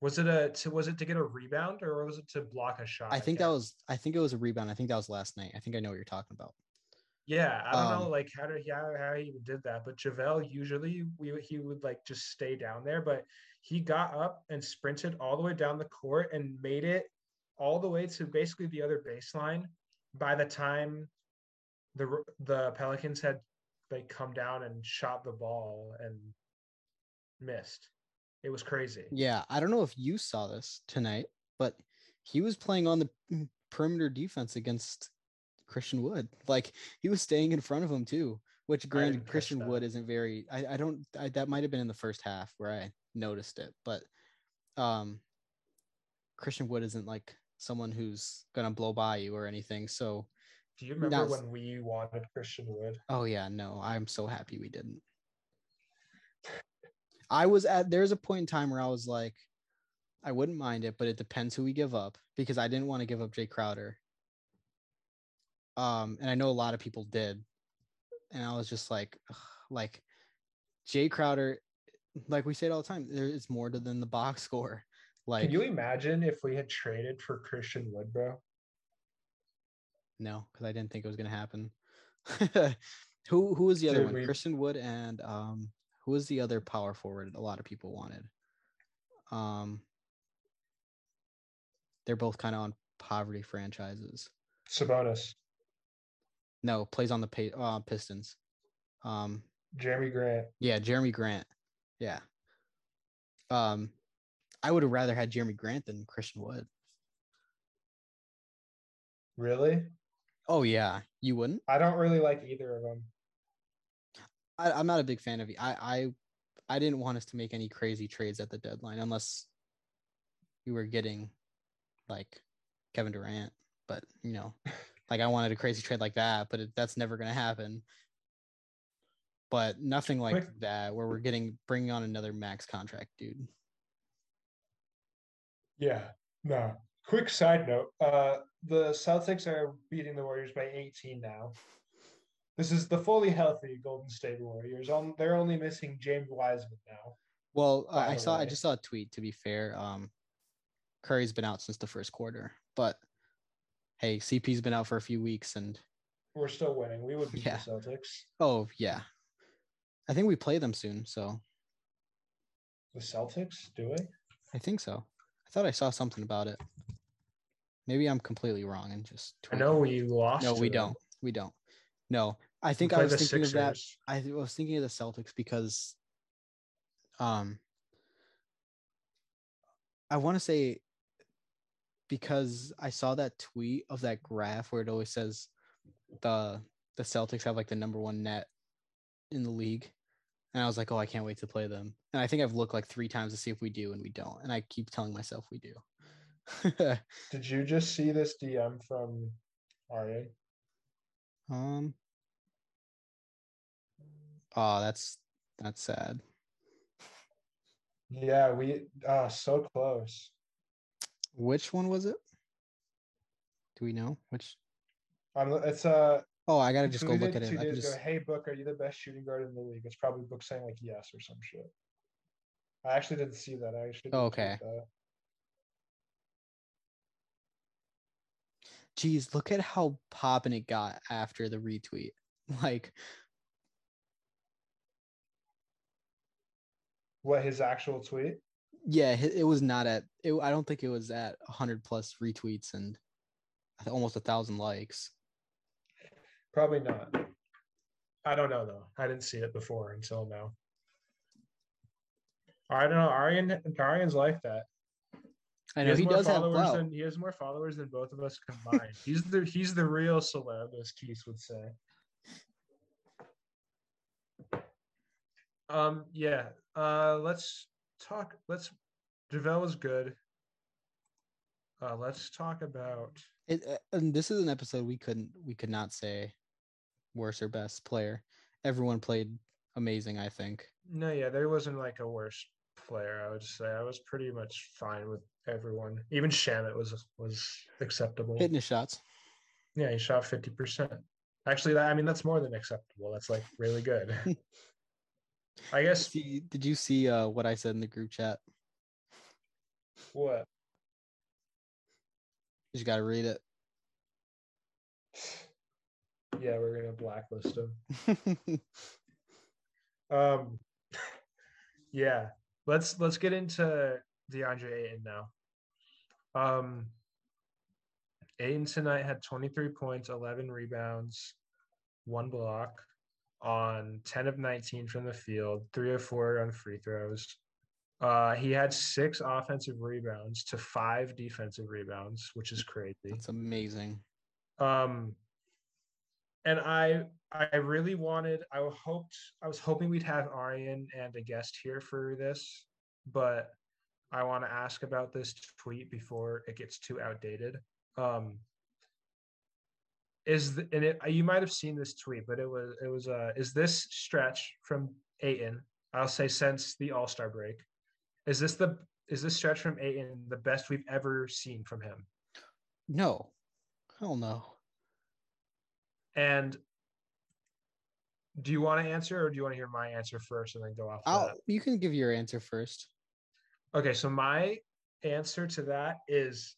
was it a to was it to get a rebound or was it to block a shot? I think that was I think it was a rebound. I think that was last night. I think I know what you're talking about. Yeah, I don't know Um, like how did he how, how he did that, but JaVale usually we he would like just stay down there, but he got up and sprinted all the way down the court and made it all the way to basically the other baseline by the time the the Pelicans had like come down and shot the ball and missed. It was crazy. Yeah, I don't know if you saw this tonight, but he was playing on the mm, perimeter defense against Christian Wood. Like he was staying in front of him too. Which granted, Christian. Wood isn't very. I, I don't. I, that might have been in the first half where I noticed it, but um, Christian Wood isn't like someone who's gonna blow by you or anything. So, Do you remember That's- when we wanted Christian Wood? oh yeah, no, I'm so happy we didn't. I was at there's a point in time where I was like, I wouldn't mind it, but it depends who we give up because I didn't want to give up Jae Crowder. Um, and I know a lot of people did, and I was just like, ugh, like Jae Crowder, like we say it all the time, there is more to than the box score. Like, Can you imagine if we had traded for Christian Wood, bro? no, because I didn't think it was gonna happen. who who was the other Dude, one? we- Christian Wood and um, who was the other power forward? A lot of people wanted. Um, they're both kind of on poverty franchises. Sabonis, No, plays on the uh, Pistons. Um, Jerami Grant. yeah, Jerami Grant. Yeah. Um, I would have rather had Jerami Grant than Christian Wood. Really? Oh yeah, you wouldn't. I don't really like either of them. I, I'm not a big fan of you. I, I I didn't want us to make any crazy trades at the deadline unless we were getting like Kevin Durant. But you know, like I wanted a crazy trade like that, but it, that's never gonna happen. But nothing like Quick- that where we're getting bringing on another max contract, dude. Yeah. No. Quick side note. Uh the Celtics are beating the Warriors by 18 now. This is the fully healthy Golden State Warriors. On they're only missing James Wiseman now. Well, By I saw I just saw a tweet. To be fair, um, Curry's been out since the first quarter, but hey, CP's been out for a few weeks, and We're still winning. We would beat Yeah. the Celtics. oh yeah, I think we play them soon, so The Celtics, do we? I think so. I thought I saw something about it. Maybe I'm completely wrong and just. I know we lost. No, we them. don't. We don't. No, I think I was thinking of that. I was thinking of the Celtics because, um, I want to say because I saw that tweet of that graph where it always says the the Celtics have like the number one net in the league, and I was like, oh, I can't wait to play them. And I think I've looked like three times to see if we do, and we don't. And I keep telling myself we do. Did you just see this DM from RA? um. Oh, that's that's sad. Yeah, we uh so close. Which one was it? Do we know which? Um, it's uh Oh, I gotta just go look at it. Two I days just ago, hey Book, are you the best shooting guard in the league? It's probably Book saying like yes or some shit. I actually didn't see that. I actually. Oh, didn't okay. geez, look at how popping it got after the retweet. Like, What his actual tweet? Yeah, it was not at. It, I don't think it was at hundred plus retweets and almost a thousand likes. Probably not. I don't know though. I didn't see it before until now. I don't know. Arian Arian's like that. I know has he does have clout. than he has more followers than both of us combined. he's the he's the real celeb, as Keith would say. Um. Yeah. Uh. Let's talk. Let's. JaVale is good. Uh. Let's talk about. It, uh, and this is an episode we couldn't we could not say worst or best player. Everyone played amazing. I think. No. Yeah. There wasn't like a worst player. I would say I was pretty much fine with everyone. Even Shamet was was acceptable. Hitting his shots. Yeah, he shot fifty percent. Actually, that I mean that's more than acceptable. That's like really good. I guess See, did you see uh, what I said in the group chat? what You just gotta read it. yeah, we're gonna blacklist him. Um, yeah, let's let's get into DeAndre Ayton now. Um, Ayton tonight had 23 points, 11 rebounds, one block on 10 of 19 from the field, three of four on free throws. Uh, he had six offensive rebounds to five defensive rebounds, which is crazy. That's amazing. Um, and I I really wanted I hoped I was hoping we'd have Aryan and a guest here for this, but I want to ask about this tweet before it gets too outdated. Um, is the, and it you might have seen this tweet, but it was it was uh is this stretch from Ayton? I'll say since the All Star break, is this the is this stretch from Ayton the best we've ever seen from him? No, hell no. And do you want to answer or do you want to hear my answer first and then go off I'll, that? you can give your answer first. Okay, so my answer to that is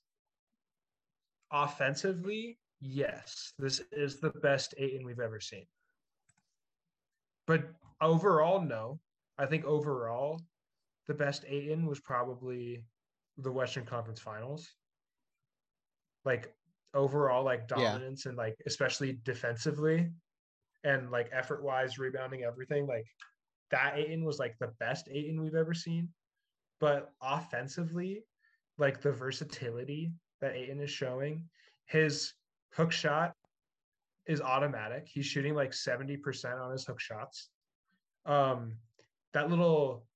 offensively, yes, this is the best Ayton we've ever seen. But overall, no. I think overall, the best Ayton was probably the Western Conference Finals. Like overall, like Yeah. dominance and like especially defensively and like effort wise, rebounding, everything. Like that Ayton was like the best Ayton we've ever seen. But offensively, like the versatility that Ayton is showing, his hook shot is automatic. He's shooting like 70% on his hook shots. Um, that little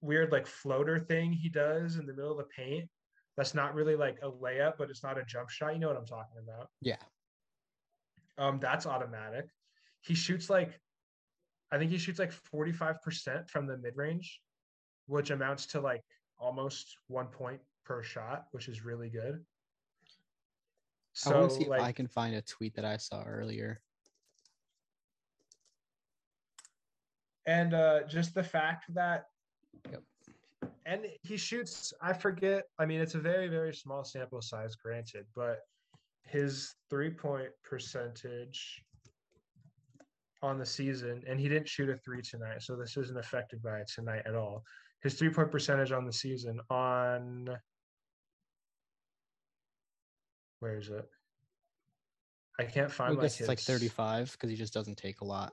weird like floater thing he does in the middle of the paint, that's not really like a layup, but it's not a jump shot. You know what I'm talking about? Yeah. Um, that's automatic. He shoots like, I think he shoots like 45% from the mid range, which amounts to like almost one point per shot, which is really good. I want So to see like, if I can find a tweet that I saw earlier. and uh just the fact that Yep. and he shoots i forget i mean it's a very very small sample size granted but his three point percentage on the season and he didn't shoot a three tonight so this isn't affected by it tonight at all his three point percentage on the season on where is it i can't find. I guess it's like 35 because he just doesn't take a lot.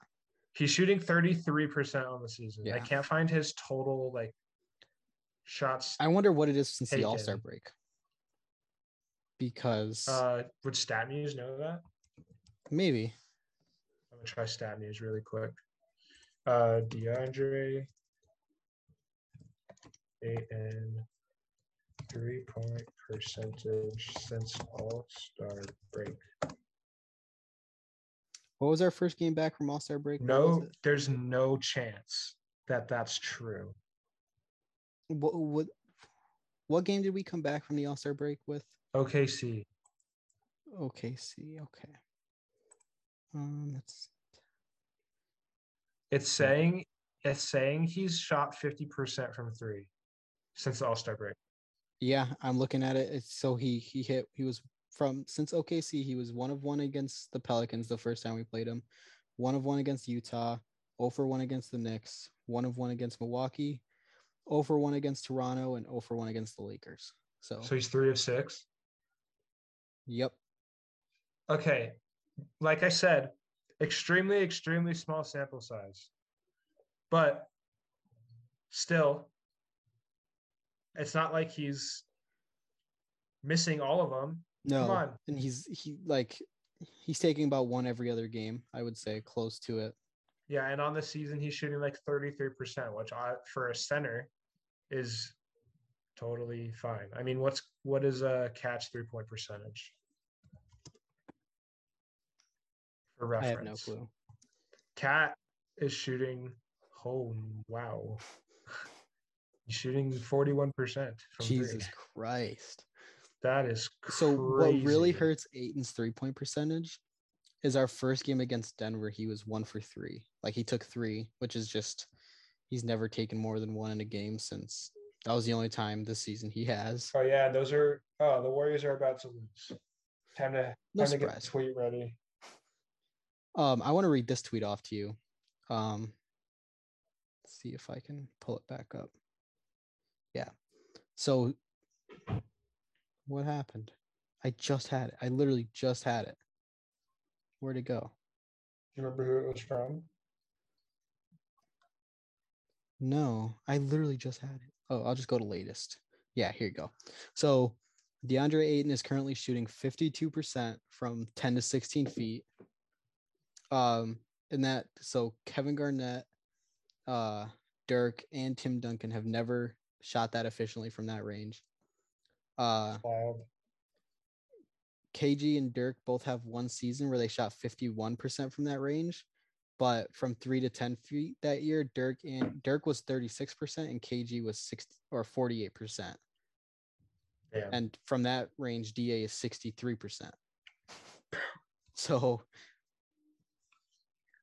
He's shooting 33% on the season. Yeah. I can't find his total like shots. I wonder what it is since the All Star break. Because Uh would StatMuse know that? maybe I'm gonna try StatMuse really quick. Uh DeAndre Ayton three point percentage since All Star break. what was our first game back from All Star break? No, there's no chance that that's true. What, what what game did we come back from the All Star break with? OKC. OKC. Okay. Um, it's It's saying it's saying he's shot 50% from three since the All Star break. Yeah, I'm looking at it. It's so he he hit he was from since OKC he was one of one against the Pelicans the first time we played him, one of one against Utah, 0 for one against the Knicks, one of one against Milwaukee, 0 for one against Toronto, and 0 for one against the Lakers. So, So he's three of six. yep, Okay. Like I said, extremely, extremely small sample size. But still, it's not like he's missing all of them. no, on. and he's he like he's taking about one every other game. I would say close to it. Yeah, and on the season he's shooting like 33%, which I, for a center is totally fine. I mean, what's what is a catch three-point percentage? For reference, I have no clue. KAT is shooting. Oh wow! Shooting 41% from Jesus three. Christ. That is So what really hurts Ayton's three point percentage is our first game against Denver. He was one for three. Like he took three, which is just he's never taken more than one in a game since that was the only time this season he has. Oh yeah, those are oh the Warriors are about to lose. Time to No time to get the tweet ready. Um, I want to read this tweet off to you. Um, let's see if I can pull it back up. Yeah. So, what happened? I just had it. I literally just had it. Where'd it go? Do you remember who it was from? No, I literally just had it. Oh, I'll just go to latest. Yeah, here you go. So, DeAndre Ayton is currently shooting 52% from 10 to 16 feet. Um, and that so Kevin Garnett, uh, Dirk, and Tim Duncan have never shot that efficiently from that range. Uh, Wild. KG and Dirk both have one season where they shot 51% from that range. But from three to 10 feet that year, Dirk and Dirk was 36% and KG was 60 or 48%. Damn. And from that range, DA is 63%. So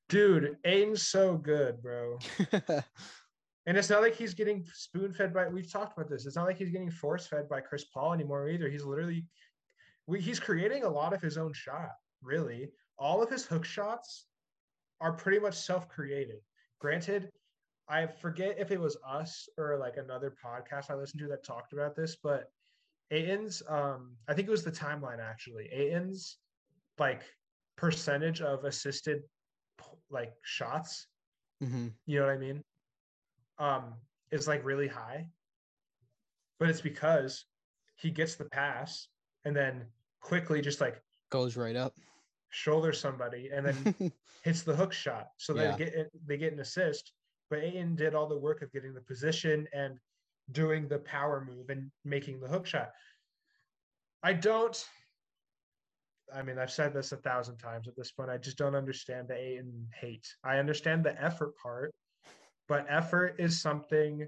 Dude, Ayton's so good, bro. And it's not like he's getting spoon fed by. We've talked about this. It's not like he's getting force fed by Chris Paul anymore either. He's literally, we, he's creating a lot of his own shot. Really, all of his hook shots are pretty much self created. Granted, I forget if it was us or like another podcast I listened to that talked about this, but Ayton's, um, I think it was the timeline actually. Ayton's like percentage of assisted like shots hmm you know what I mean? Um, is like really high. But it's because he gets the pass and then quickly just like goes right up. shoulder somebody and then hits the hook shot. So Yeah. they get they get an assist. But Ayton did all the work of getting the position and doing the power move and making the hook shot. I don't I mean, I've said this a thousand times at this point. I just don't understand the Ayton hate. I understand the effort part, but effort is something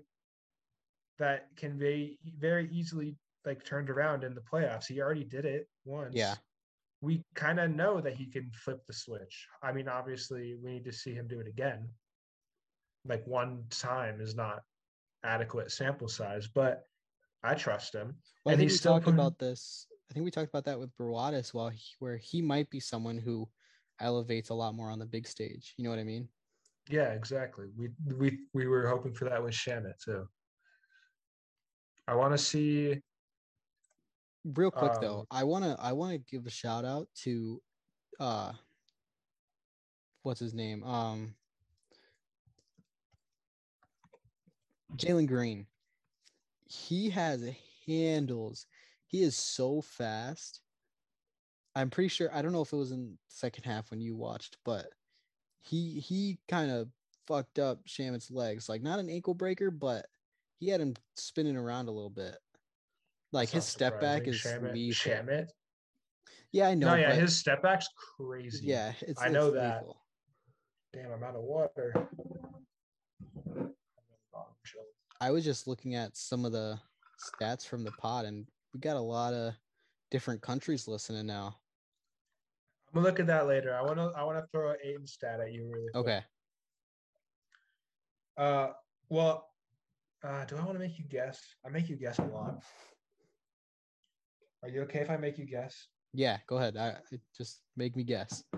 that can be very easily like turned around in the playoffs. He already did it once. Yeah. We kind of know that he can flip the switch. I mean, obviously, we need to see him do it again. Like one time is not adequate sample size, but I trust him. Well, I And think he's we still talked putting- about this. I think we talked about that with while he, where he might be someone who elevates a lot more on the big stage. You know what I mean? Yeah, exactly. We we we were hoping for that with Shamet too. I want to see. Real quick though, Um, I wanna I wanna give a shout out to, uh, what's his name? Um, Jalen Green. He has handles. He is so fast. I'm pretty sure. I don't know if it was in second half when you watched, but he he kind of fucked up Shamet's legs. Like not an ankle breaker, but he had him spinning around a little bit. Like his step back is Shamet. lethal. Shamet. Yeah, I know. No, yeah, his step back's crazy. yeah, it's I know it's that. lethal. Damn, I'm out of water. I was just looking at some of the stats from the pod, and we got a lot of different countries listening now. Gonna look at that later. I want to. I want to throw an Ayton stat at you really. quick. Okay. Uh, well, uh, do I want to make you guess? I make you guess a lot. Are you okay if I make you guess? Yeah, go ahead. I, just make me guess.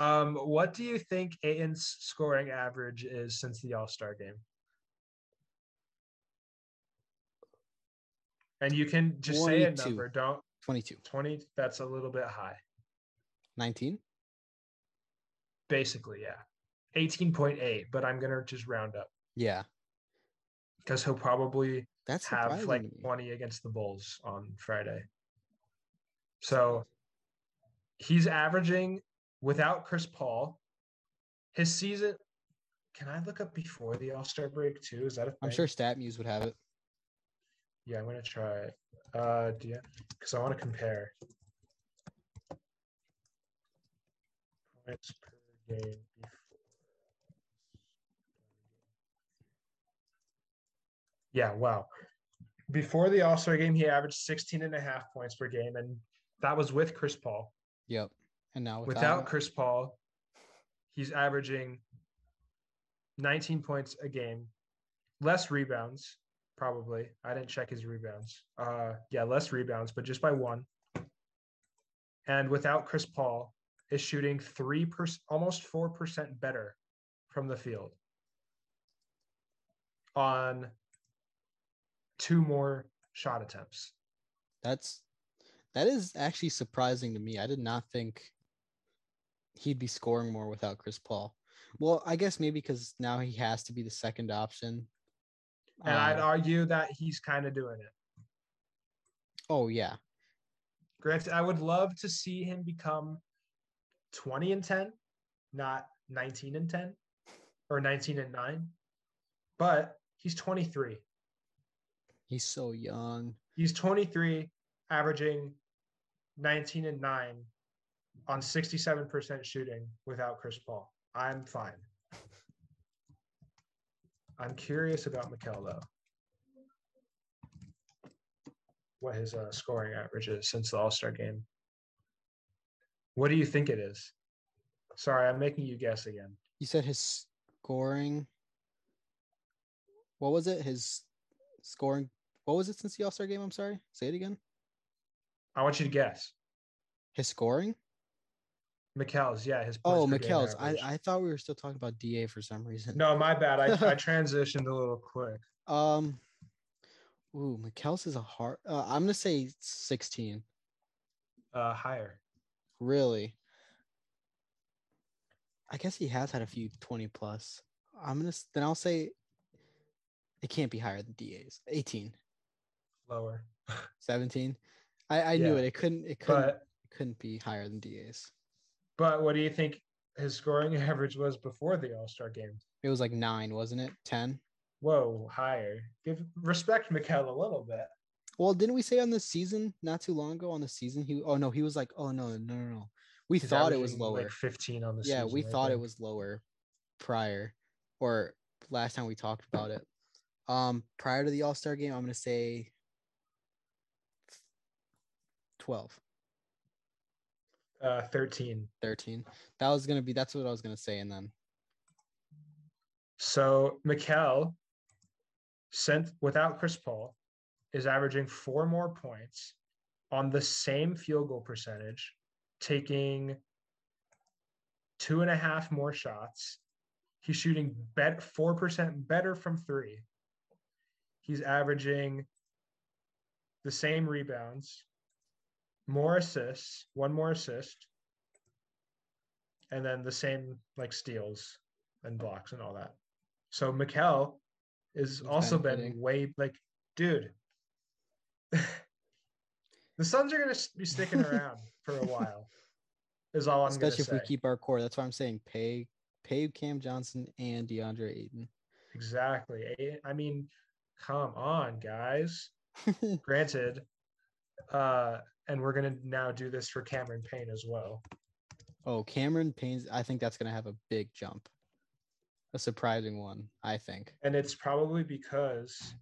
Um, what do you think Ayton's scoring average is since the All Star game? And you can just say a number. Don't 22. 20. That's a little bit high. 19? Basically, yeah. 18.8, but I'm gonna just round up Yeah. because he'll probably That's have like 20 against the Bulls on Friday. So he's averaging without Chris Paul. His season. Can I look up before the All Star break too? Is that a thing? I'm sure StatMuse would have it. Yeah, I'm gonna try it. Uh, do you? Because I want to compare points per game before. Yeah, wow. Before the All Star game, he averaged 16 and a half points per game, and that was with Chris Paul. Yep. And now without, Without Chris Paul, he's averaging 19 points a game, less rebounds, probably. I didn't check his rebounds. Uh, yeah, less rebounds, but just by one. And without Chris Paul, is shooting three percent, almost four percent better from the field on two more shot attempts. that's that is actually surprising to me. I did not think he'd be scoring more without Chris Paul. Well, I guess maybe because now he has to be the second option. And I'd Uh, argue that he's kind of doing it. oh yeah, Granted, I would love to see him become 20 and 10, not 19 and 10 or 19 and 9. But he's 23. he's so young. He's 23, averaging 19 and 9 on 67% shooting without Chris Paul. I'm fine. I'm curious about Mikal though. What his uh, scoring average is since the All Star game. What do you think it is? Sorry, I'm making you guess again. You said his scoring. What was it? His scoring. What was it since the All Star game? I'm sorry. Say it again. I want you to guess. His scoring. Mikal's, yeah, his. Oh, points per game Mikal's. I. I thought we were still talking about Da for some reason. No, my bad. I, I transitioned a little quick. Um. Ooh, Mikal's is a hard. Uh, I'm gonna say 16. Uh, higher. Really. I guess he has had a few 20 plus. I'm gonna then I'll say it can't be higher than DA's. 18, Lower. 17. I, I knew it. It couldn't it couldn't But it couldn't be higher than DA's. but what do you think his scoring average was before the All Star game? It was like nine, wasn't it? 10. Whoa, higher. Give respect Mikal a little bit. Well, didn't we say on the season not too long ago on the season he oh no, he was like, oh no, no, no, no. We thought it was lower. Like 15 on the yeah, season. we I thought it was lower prior or last time we talked about it. Um prior to the All-Star game, I'm gonna say 12, uh 13. 13. That was gonna be that's what I was gonna say, and then So Mikal sent without Chris Paul is averaging four more points on the same field goal percentage, taking two and a half more shots. He's shooting bet four percent better from three. He's averaging the same rebounds, more assists, one more assist, and then the same like steals and blocks and all that. So Mikal is also been way like, dude. the Suns are gonna be sticking around for a while. Is all I'm say. especially if gonna we keep our core. That's why I'm saying pay pay Cam Johnson and DeAndre Ayton. Exactly. I mean, come on, guys. Granted, uh, and we're gonna now do this for Cameron Payne as well. oh, Cameron Payne's I think that's gonna have a big jump. A surprising one, I think. and it's probably because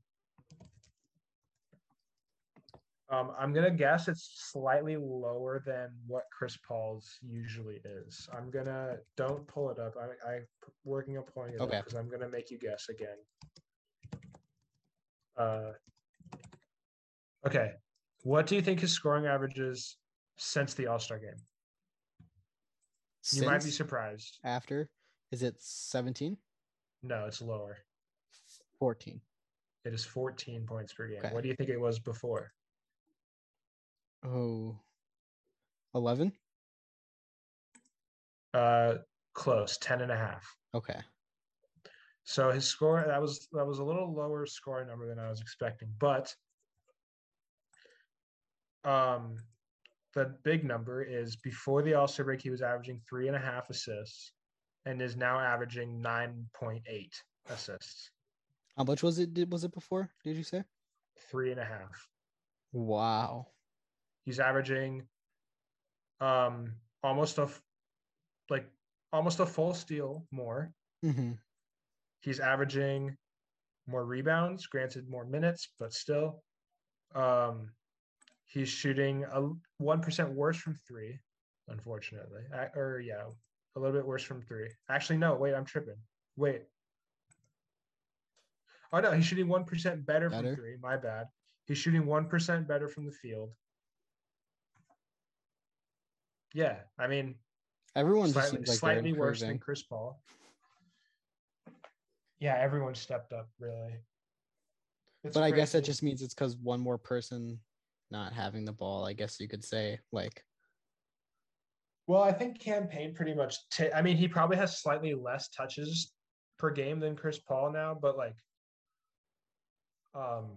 um, I'm gonna guess it's slightly lower than what Chris Paul's usually is. I'm gonna don't pull it up. I, I working on pulling it up Okay. because I'm gonna make you guess again. Uh, okay, what do you think his scoring average is since the All Star game? You might be surprised. after is it 17? No, it's lower. 14. It is 14 points per game. Okay. What do you think it was before? Oh, 11? Uh, close, 10 and a half. Okay. So his score that was that was a little lower scoring number than I was expecting, but um the big number is before the All-Star break, he was averaging three and a half assists and is now averaging nine point eight assists. How much was it? Did was it before? Did you say? Three and a half. Wow. He's averaging um almost a f- like almost a full steal more. hmm He's averaging more rebounds, granted more minutes, but still. Um, he's shooting a one percent worse from three, unfortunately. I, or yeah, a little bit worse from three. Actually, no, wait, I'm tripping. Wait. Oh no, he's shooting one percent better, Better? from three. My bad. He's shooting one percent better from the field. Yeah, I mean, Everyone slightly, like slightly worse than. Chris Paul. Yeah, everyone stepped up really. It's But I guess that just means it's because one more person not having the ball. I guess you could say like Well, I think Cam Payne pretty much. ta- I mean, he probably has slightly less touches per game than Chris Paul now, but like, um,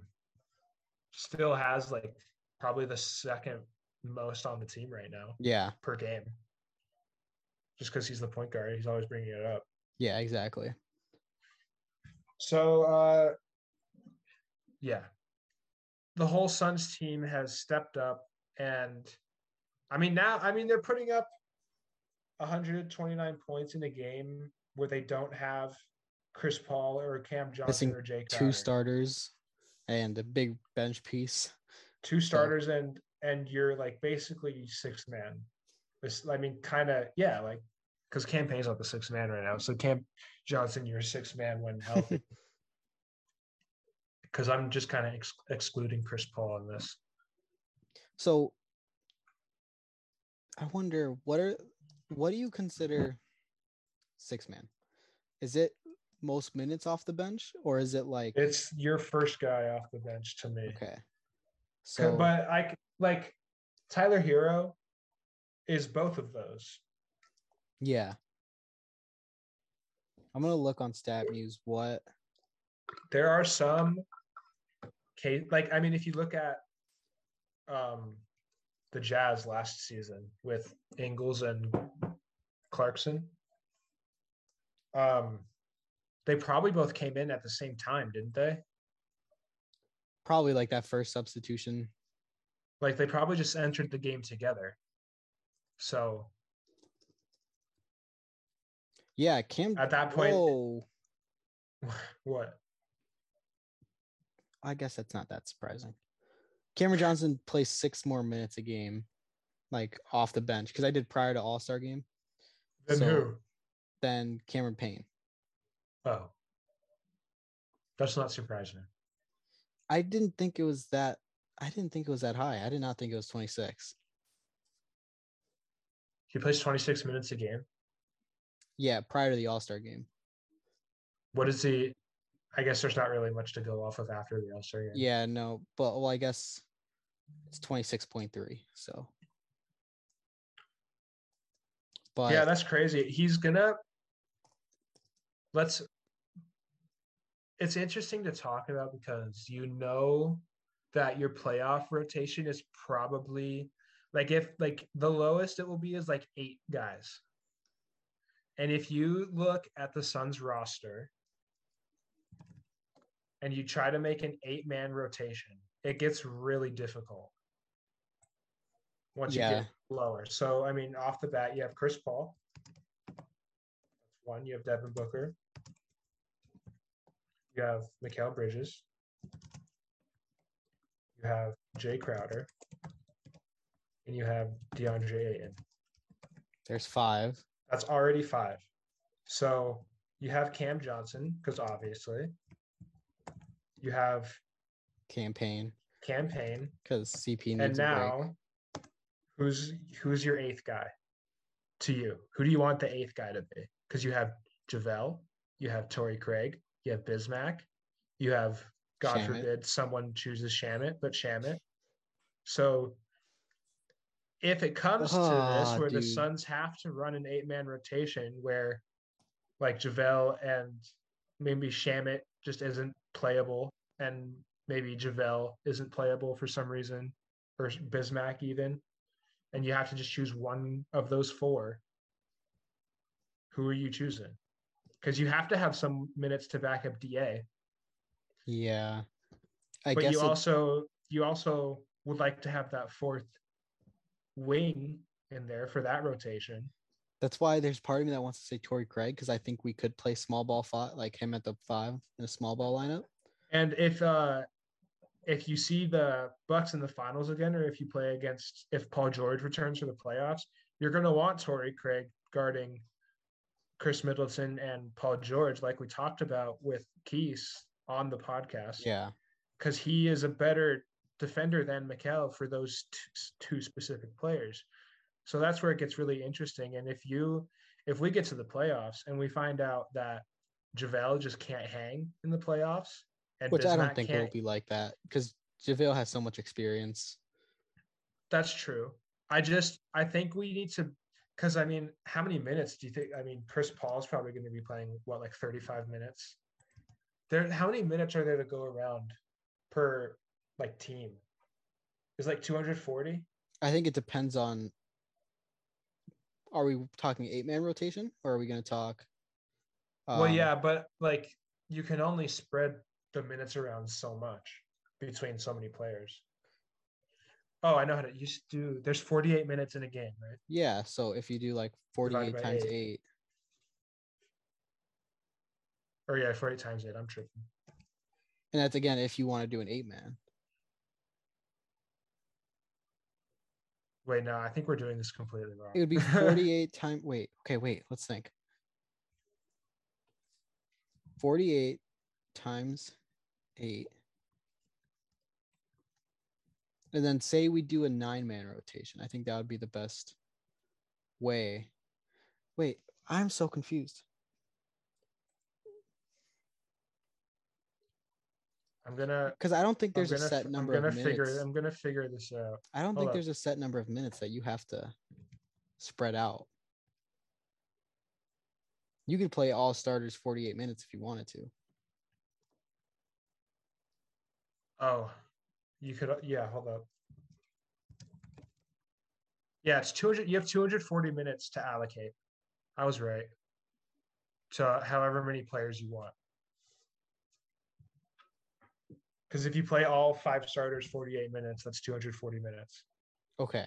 still has like probably the second most on the team right now yeah, per game. Just because he's the point guard, he's always bringing it up. yeah, exactly. So, uh, yeah, the whole Suns team has stepped up, and I mean now, I mean they're putting up 129 points in a game where they don't have Chris Paul or Cam Johnson Missing or Jake. Two starters and a big bench piece. two starters, and and you're like basically six man. I mean, kind of, yeah, like because Cam Payne's not the six man right now. So Cam Johnson, you're six man when healthy. Because I'm just kind of ex- excluding Chris Paul in this. So I wonder what are what do you consider six man? Is it most minutes off the bench or is it like It's your first guy off the bench to me. okay? So, but I like Tyler Herro is both of those. yeah. I'm gonna look on StatMuse what There are some case like I mean, if you look at um the Jazz last season with Ingles and Clarkson, um, they probably both came in at the same time, didn't they? probably like that first substitution. Like they probably just entered the game together. So Yeah, Cam at that point, Whoa. what? I guess that's not that surprising. Cameron Johnson plays six more minutes a game, like off the bench, because I did prior to All Star game. Then So- who? Then Cameron Payne. Oh, that's not surprising. I didn't think it was that. I didn't think it was that high. I did not think it was 26. He plays 26 minutes a game. Yeah, prior to the All Star game. What is he? I guess there's not really much to go off of after the All Star game. Yeah, no, but well, I guess it's 26.3. So, but yeah, that's crazy. He's gonna. Let's. It's interesting to talk about because you know that your playoff rotation is probably like if like the lowest it will be is like eight guys. And if you look at the Suns roster and you try to make an eight man rotation, it gets really difficult once you get lower. So, I mean, off the bat, you have Chris Paul. That's one. You have Devin Booker. You have Mikal Bridges. Have Jae Crowder. And you have DeAndre Ayton. there's five. That's already five. So you have Cam Johnson, because obviously. You have Cam Payne campaign. because CP needs And now who's who's your eighth guy to you? Who do you want the eighth guy to be? Because you have JaVale, you have Torrey Craig, you have Bismack, you have God Shamet. forbid someone chooses Shamet, but Shamet. So if it comes to this Ah, where the dude. Suns have to run an eight man rotation where like JaVale and maybe Shamet just isn't playable and maybe JaVale isn't playable for some reason or Bismack even, and you have to just choose one of those four. Who are you choosing? Because you have to have some minutes to back up DA, Yeah, I but guess you also you also would like to have that fourth wing in there for that rotation. that's why there's part of me that wants to say Torrey Craig because I think we could play small ball five, like him at the five in a small ball lineup. And if uh if you see the Bucks in the finals again, or if you play against if Paul George returns for the playoffs, you're gonna want Torrey Craig guarding Khris Middleton and Paul George, like we talked about with Keese on the podcast. Yeah. Because he is a better defender than Mikal for those t- two specific players. So that's where it gets really interesting. And if you if we get to the playoffs and we find out that JaVale just can't hang in the playoffs, and Which I don't think it'll be like that because JaVale has so much experience. That's true. I just I think we need to because I mean, how many minutes do you think? I mean, Chris Paul's probably going to be playing what like 35 minutes. There, how many minutes are there to go around per like team? Is like 240? I think it depends on. Are we talking eight man rotation or are we going to talk? well, um, yeah, but like you can only spread the minutes around so much between so many players. Oh, I know how to. You do. There's 48 minutes in a game, right? Yeah. So if you do like 48 times eight. eight, Or yeah, 48 times eight. I'm tripping. and that's again if you want to do an eight man. Wait, no, I think we're doing this completely wrong. It would be 48 times. Wait. Okay. Wait. Let's think. 48 times eight. And then say we do a nine man rotation. I think that would be the best way. Wait, I'm so confused. I'm gonna. Because I don't think there's a gonna set f- number I'm gonna of figure. minutes. I'm gonna figure this out. I don't hold think up. there's a set number of minutes that you have to spread out. You could play all starters 48 minutes if you wanted to. Oh, you could. Uh, yeah, hold up. Yeah, it's 200. You have 240 minutes to allocate. I was right. To however many players you want. Because if you play all five starters 48 minutes, that's 240 minutes. Okay.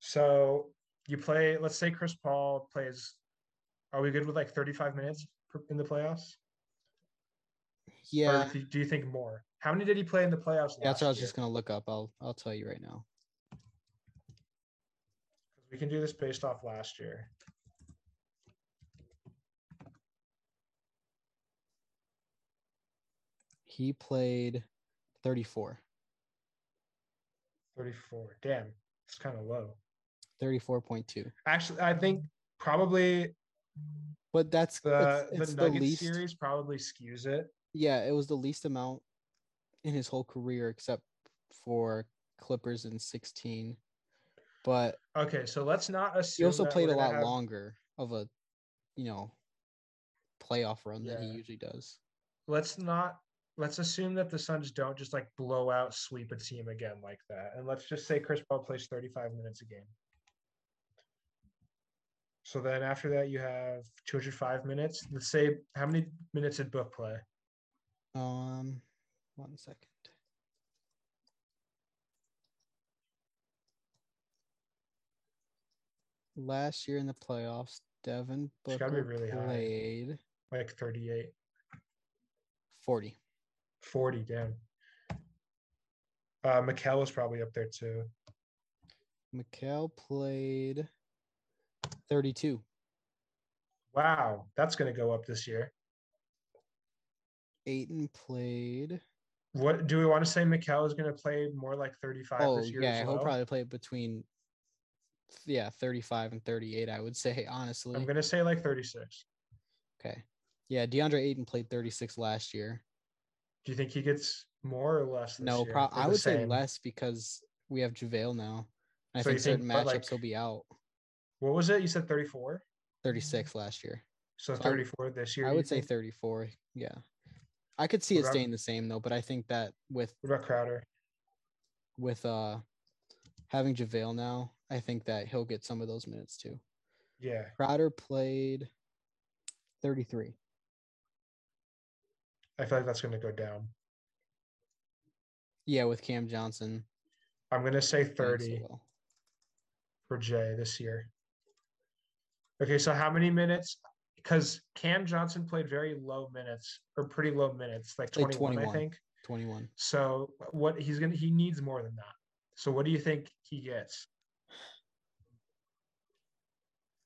So you play. Let's say Chris Paul plays. Are we good with like 35 minutes in the playoffs? Yeah. Or do you- think more? How many did he play in the playoffs? That's what I was year? just gonna look up. I'll I'll tell you right now. We can do this based off last year. He played 34. 34. Damn, it's kind of low. 34.2. Actually, I think probably But that's the it's, it's the the, Nuggets least series probably skews it. yeah, it was the least amount in his whole career except for Clippers in 16. But Okay, so let's not assume he also played a lot have- longer of a you know playoff run than he usually does. Let's not. Let's assume that the Suns don't just like blow out sweep a team again like that, and let's just say Chris Paul plays 35 minutes a game. So then after that, you have 205 minutes. Let's say how many minutes did Book play? Um one second. Last year in the playoffs, Devin Booker really high. played Like 38, 40. 40. Damn. Uh, Mikal was probably up there too. Mikal played 32. Wow, that's going to go up this year. Ayton played. What do we want to say? Mikal is going to play more like 35 Oh, this year yeah, as he'll probably play between yeah, 35 and 38, I would say, honestly. I'm going to say like 36. Okay. Yeah, DeAndre Ayton played 36 last year. Do you think he gets more or less? This No, year, pro- I would say less because we have JaVale now. I So think certain think- matchups like- will be out. What was it? You said 34. 36 last year. So So I would- 34 this year. I would say think? 34. Yeah. I could see What it about- staying the same though, but I think that with What about Crowder? with uh having JaVale now, I think that he'll get some of those minutes too. Yeah, Crowder played 33. I feel like that's going to go down. Yeah, with Cam Johnson. I'm going to say playing so 30 well. for Jae this year. Okay, so how many minutes? because Cam Johnson played very low minutes or pretty low minutes, like Like 21, I think. 21. So what he's gonna he needs more than that. So what do you think he gets?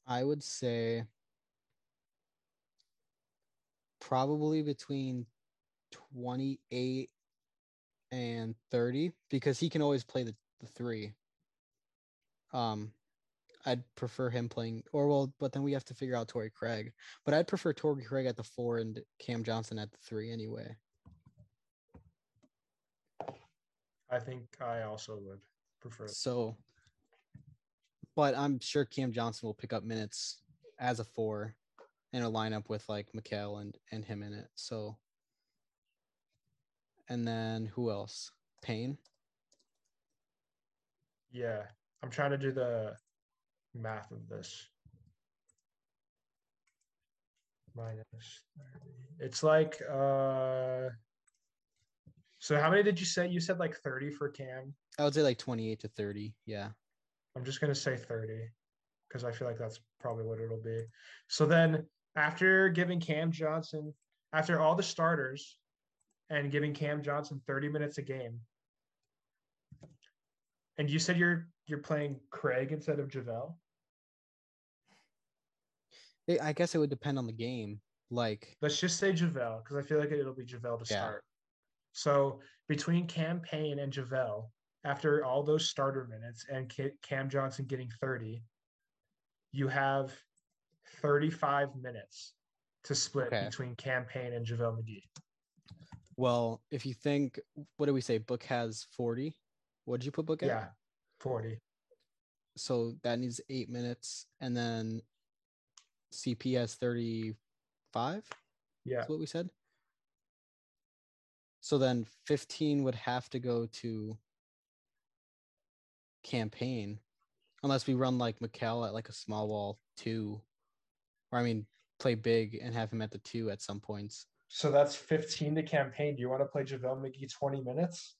I would say probably between 28 and 30 because he can always play the, the three. Um, I'd prefer him playing, or well, but then we have to figure out Torrey Craig. But I'd prefer Torrey Craig at the four and Cam Johnson at the three anyway. I think I also would prefer. So, but I'm sure Cam Johnson will pick up minutes as a four in a lineup with like Mikal and and him in it. So, and then who else? Payne. Yeah, I'm trying to do the math of this. Minus 30. It's like uh so how many did you say? You said like 30 for Cam. I would say like 28 to 30. Yeah. I'm just gonna say 30 because I feel like that's probably what it'll be. So then after giving Cam Johnson, after all the starters and giving Cam Johnson 30 minutes a game, and you said you're you're playing Craig instead of JaVale. I guess it would depend on the game. Like, Let's just say JaVale because I feel like it'll be JaVale to Yeah. start. So between Cam Payne and JaVale, after all those starter minutes and Cam Johnson getting 30, you have 35 minutes to split Okay. between Cam Payne and JaVale McGee. Well, if you think, what do we say? Book has 40. What did you put Book at? Yeah, 40. So that needs eight minutes, and then CP has 35. Yeah. That's what we said. So then 15 would have to go to Cam Payne, unless we run like Mikal at like a small wall two, or I mean, play big and have him at the two at some points. So that's 15 to Cam Payne. Do you want to play JaVale McGee 20 minutes?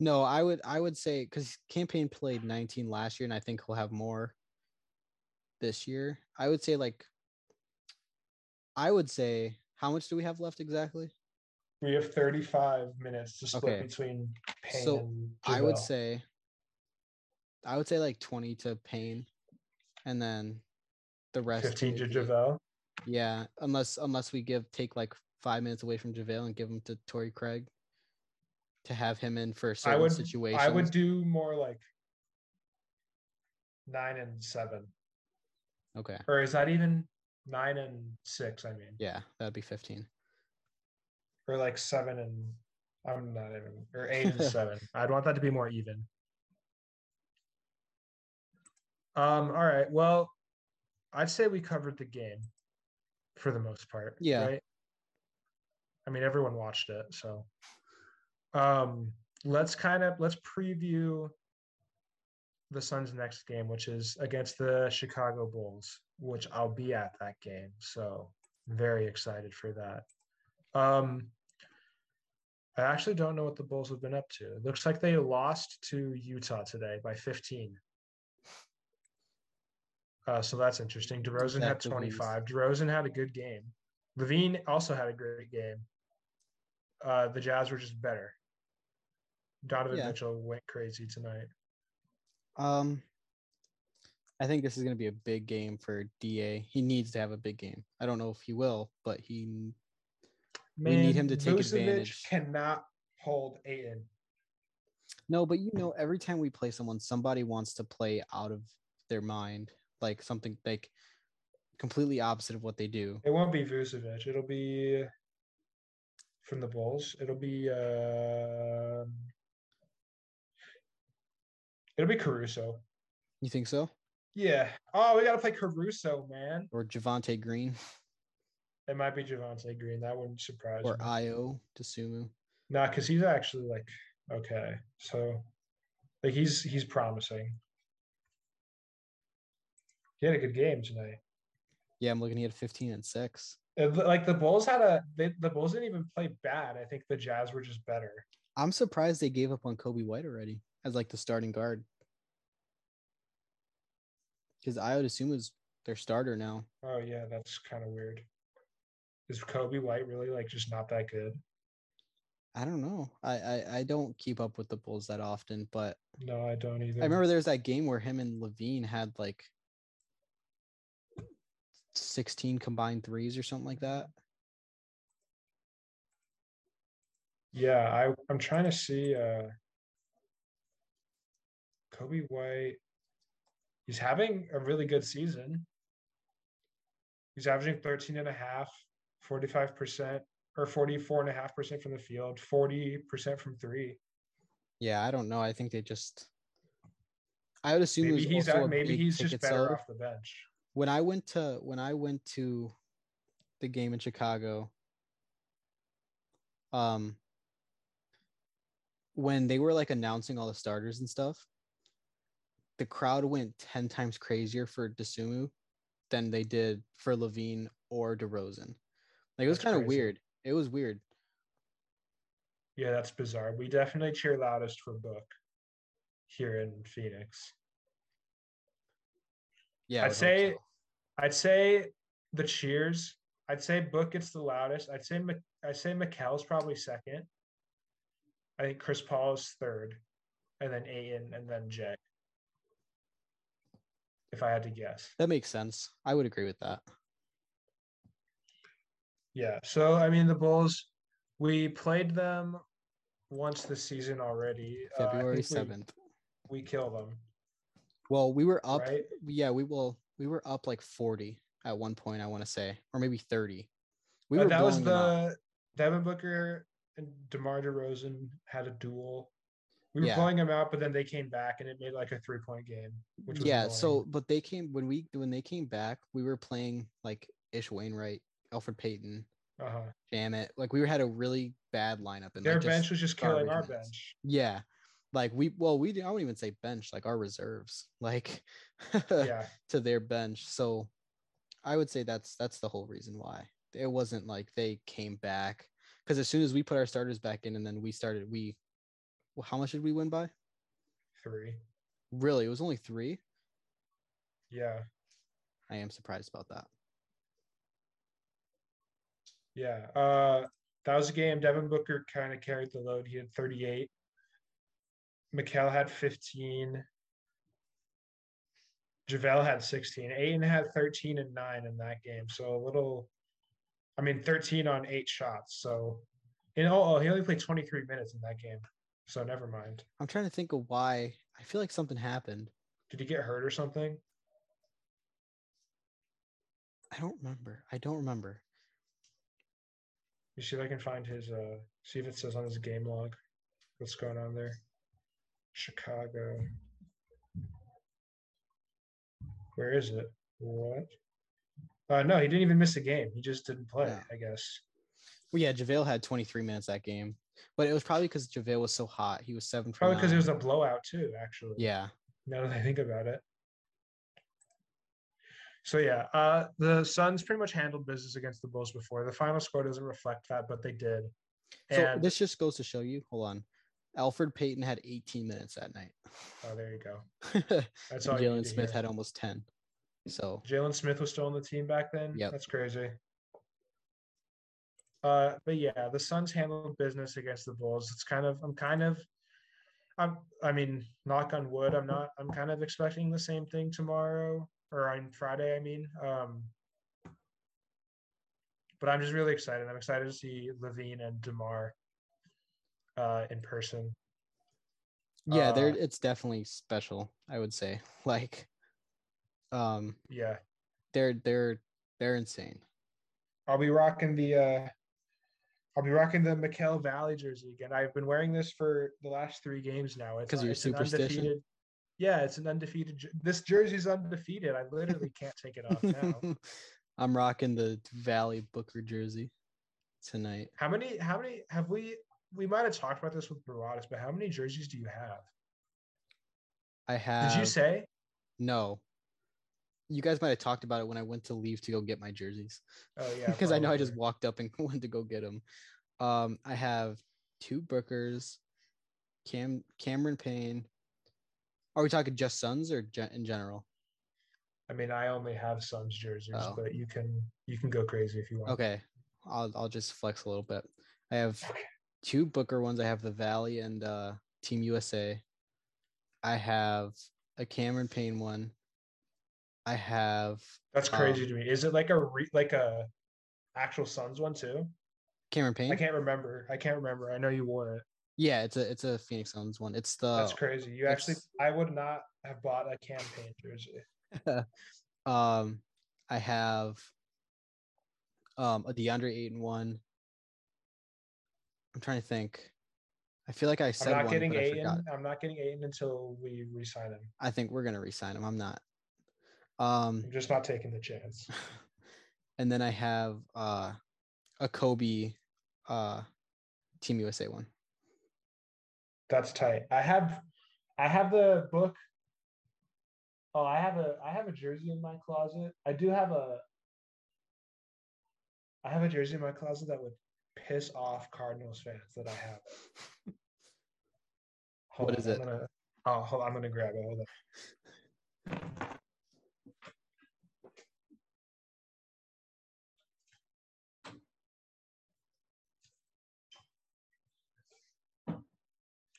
No, I would I would say because Cam Payne played 19 last year, and I think he'll have more this year. I would say like I would say how much do we have left exactly? We have 35 minutes to split Okay. between Payne So, I would say I would say like 20 to Payne and then the rest 15 to JaVale. Yeah, unless unless we give take like 5 minutes away from JaVale and give him to Torrey Craig to have him in for I certain would situations. I would do more like nine and seven. Okay. Or is that even nine and six? I mean, Yeah, that'd be 15. or like seven and I'm not even or eight and seven. I'd want that to be more even. Um, all right. Well, I'd say we covered the game for the most part. Yeah. Right. I mean, everyone watched it, so um let's kind of let's preview the Suns' next game, which is against the Chicago Bulls, which I'll be at that game. So very excited for that. Um I actually don't know what the Bulls have been up to. It looks like they lost to Utah today by 15. Uh, so that's interesting. DeRozan had Zach LaVine's- 25. DeRozan had a good game. LaVine also had a great game. Uh, the Jazz were just better. Donovan Yeah. Mitchell went crazy tonight. Um I think this is going to be a big game for DA. He needs to have a big game. I don't know if he will, but he We need him to take Vucevic advantage. Cannot hold Ayton. No, but you know, every time we play someone, somebody wants to play out of their mind, like something like completely opposite of what they do. It won't be Vucevic. It'll be from the Bulls. It'll be um it'll be Caruso. You think so? Yeah. Oh, we gotta play Caruso, man. Or Javonte Green It might be Javonte Green. That wouldn't surprise or me. Ayo Dosunmu. Nah, because he's actually like okay. So like he's he's promising. He had a good game tonight. Yeah, I'm looking He had 15 and 6. Like the Bulls had a they, the Bulls didn't even play bad. I think the Jazz were just better. I'm surprised they gave up on Coby White already as like the starting guard. Because Ayo Dosunmu is their starter now. Oh yeah, that's kind of weird. Is Coby White really like just not that good? I don't know. I, I I don't keep up with the Bulls that often, but No, I don't either. I remember there was that game where him and LaVine had like 16 combined threes or something like that. Yeah, I I'm trying to see uh Coby White. He's having a really good season. He's averaging 13 and a half, 45% or 44 and a half percent from the field, 40% from three. Yeah, I don't know. I think they just I would assume Maybe he's out, maybe he's just better seller. off the bench. When I went to when I went to the game in Chicago, um, when they were like announcing all the starters and stuff, the crowd went ten times crazier for Dosunmu than they did for LaVine or DeRozan. Like it was kind of weird. It was weird. Yeah, that's bizarre. We definitely cheer loudest for Book here in Phoenix. Yeah, I'd say so. I'd say the cheers. I'd say Book gets the loudest. I'd say I'd say Mikal's probably second. I think Chris Paul is third, and then Ayton, and then Jae. If I had to guess, that makes sense. I would agree with that. yeah. So I mean, the Bulls. We played them once this season already. Uh, February we- seventh. We, kill them, Well, we were up. right? Yeah, we will. We were up like forty at one point. I want to say, or maybe thirty. We Uh, were that was blowing them out. the Devin Booker and DeMar DeRozan had a duel. We were Yeah. blowing them out, but then they came back and it made like a three point game, which was yeah. annoying. So, but they came when we when they came back, we were playing like Ish Wainwright, Elfrid Payton, uh-huh. Damn it! Like we had a really bad lineup, and their like, bench was just killing our minutes. bench. Yeah, like we well we I wouldn't even say bench, like our reserves, like Yeah, to their bench. So I would say that's that's the whole reason why it wasn't like they came back because as soon as we put our starters back in and then we started we well, how much did we win by? three. Really, it was only three. Yeah, I am surprised about that. yeah. Uh, that was a game. Devin Booker kind of carried the load. He had 38. Mikal had 15. JaVale had 16. Ayton had 13 and 9 in that game. So a little, I mean, 13 on eight shots. So, and oh, oh, he only played 23 minutes in that game. So never mind. I'm trying to think of why. I feel like something happened. Did he get hurt or something? I don't remember. I don't remember. You see if I can find his, uh, see if it says on his game log what's going on there. Chicago. Where is it? What? Uh, no, he didn't even miss a game. He just didn't play, Yeah. I guess. Well, yeah, JaVale had 23 minutes that game, but it was probably because JaVale was so hot. He was seven Probably because it was a blowout too, actually. yeah. Now that I think about it. So yeah, uh, the Suns pretty much handled business against the Bulls before. The final score doesn't reflect that, but they did. So this just goes to show you. Hold on. Elfrid Payton had 18 minutes that night. oh, there you go. That's all. Jalen Smith hear. had almost 10. So Jalen Smith was still on the team back then. Yeah, That's crazy. Uh, but yeah, the Suns handled business against the Bulls. It's kind of I'm kind of I'm I mean, knock on wood, I'm not I'm kind of expecting the same thing tomorrow or on Friday, I mean. Um but I'm just really excited. I'm excited to see LaVine and DeMar uh in person. yeah, there Uh, it's definitely special, I would say. Like um Yeah. they're they're they're insane. I'll be rocking the uh I'll be rocking the Mikal Valley jersey again. I've been wearing this for the last three games now. It's 'Cause of your it's an superstition? Yeah, it's an undefeated. This jersey's undefeated. I literally can't take it off now. I'm rocking the Valley Booker jersey tonight. How many? How many have we? We might have talked about this with Baradas, but how many jerseys do you have? I have Did you say? no. You guys might have talked about it when I went to leave to go get my jerseys. Oh yeah, because I know I just walked up and went to go get them. Um, I have two Bookers, Cam Cameron Payne. Are we talking just Suns or in general? I mean, I only have Suns jerseys, Oh. but you can you can go crazy if you want. Okay, I'll I'll just flex a little bit. I have Okay. Two Booker ones. I have the Valley and uh, Team USA. I have a Cameron Payne one. I have That's Um, crazy to me. Is it like a re- like a actual Suns one too? Cameron Payne. I can't remember. I can't remember. I know you wore it. Yeah, it's a it's a Phoenix Suns one. It's the That's crazy. You actually, I would not have bought a Cam Payne jersey. um I have um a DeAndre Ayton one. I'm trying to think. I feel like I I'm said not one, getting but I forgot. Ayton. I'm not getting Ayton until we re-sign him. I think we're gonna resign him. I'm not. Um I'm just not taking the chance. and then I have uh a Kobe uh Team USA one. That's tight. I have, I have the book. Oh, I have a, I have a jersey in my closet. I do have a. I have a jersey in my closet that would piss off Cardinals fans that I have. Hold What on, is I'm it? Gonna, oh, hold on, I'm gonna grab it. Hold on.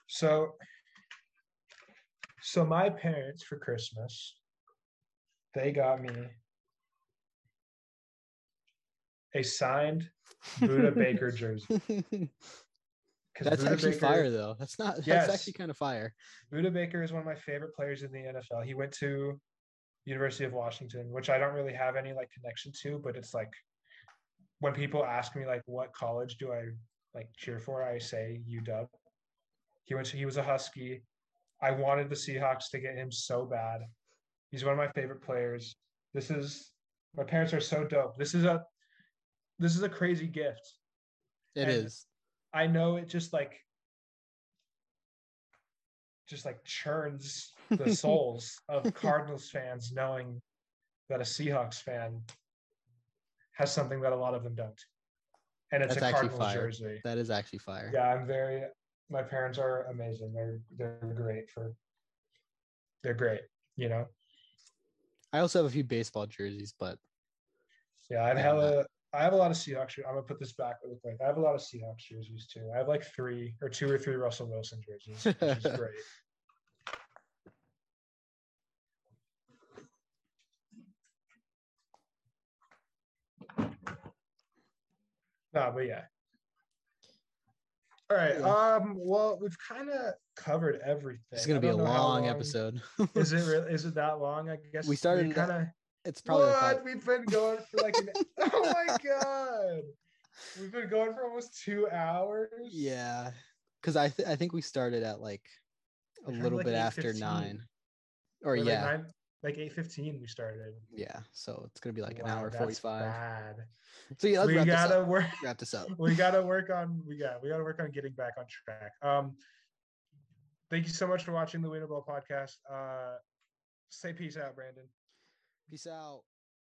So, so my parents for Christmas, they got me a signed Budda Baker jersey. That's Budda actually Baker- fire though. That's not that's Yes. actually kind of fire. Budda Baker is one of my favorite players in the NFL. He went to University of Washington, which I don't really have any like connection to, but it's like when people ask me like what college do I like cheer for, I say UW. He went to he was a Husky. I wanted the Seahawks to get him so bad. He's one of my favorite players. This is my parents are so dope. This is a this is a crazy gift. It And- is. I know it just like just like churns the souls of Cardinals fans knowing that a Seahawks fan has something that a lot of them don't. And it's That's a Cardinals fire. jersey. That is actually fire. Yeah, I'm very my parents are amazing. They're they're great for they're great, you know. I also have a few baseball jerseys, but Yeah, I've hella I have a lot of Seahawks. I'm gonna put this back real quick. I have a lot of Seahawks jerseys too. I have like three or two or three Russell Wilson jerseys, which is great. No, but yeah. All right. Um. Well, we've kind of covered everything. it's gonna be a how long episode. Is it? Really, is it that long? I guess We started kind of. It's probably What? We've been going for like an. oh my god. We've been going for almost two hours. yeah, because I th- I think we started at like a little like bit after 8:15. nine, or Or like yeah, nine, like eight fifteen. We started. yeah. So it's gonna be like an hour forty five. So yeah, let's we wrap this gotta up. work. Wrap this up. we gotta work on. We got. We gotta work on getting back on track. Um. Thank you so much for watching the We Know Ball podcast. Uh, say peace out, Brandon. Peace out.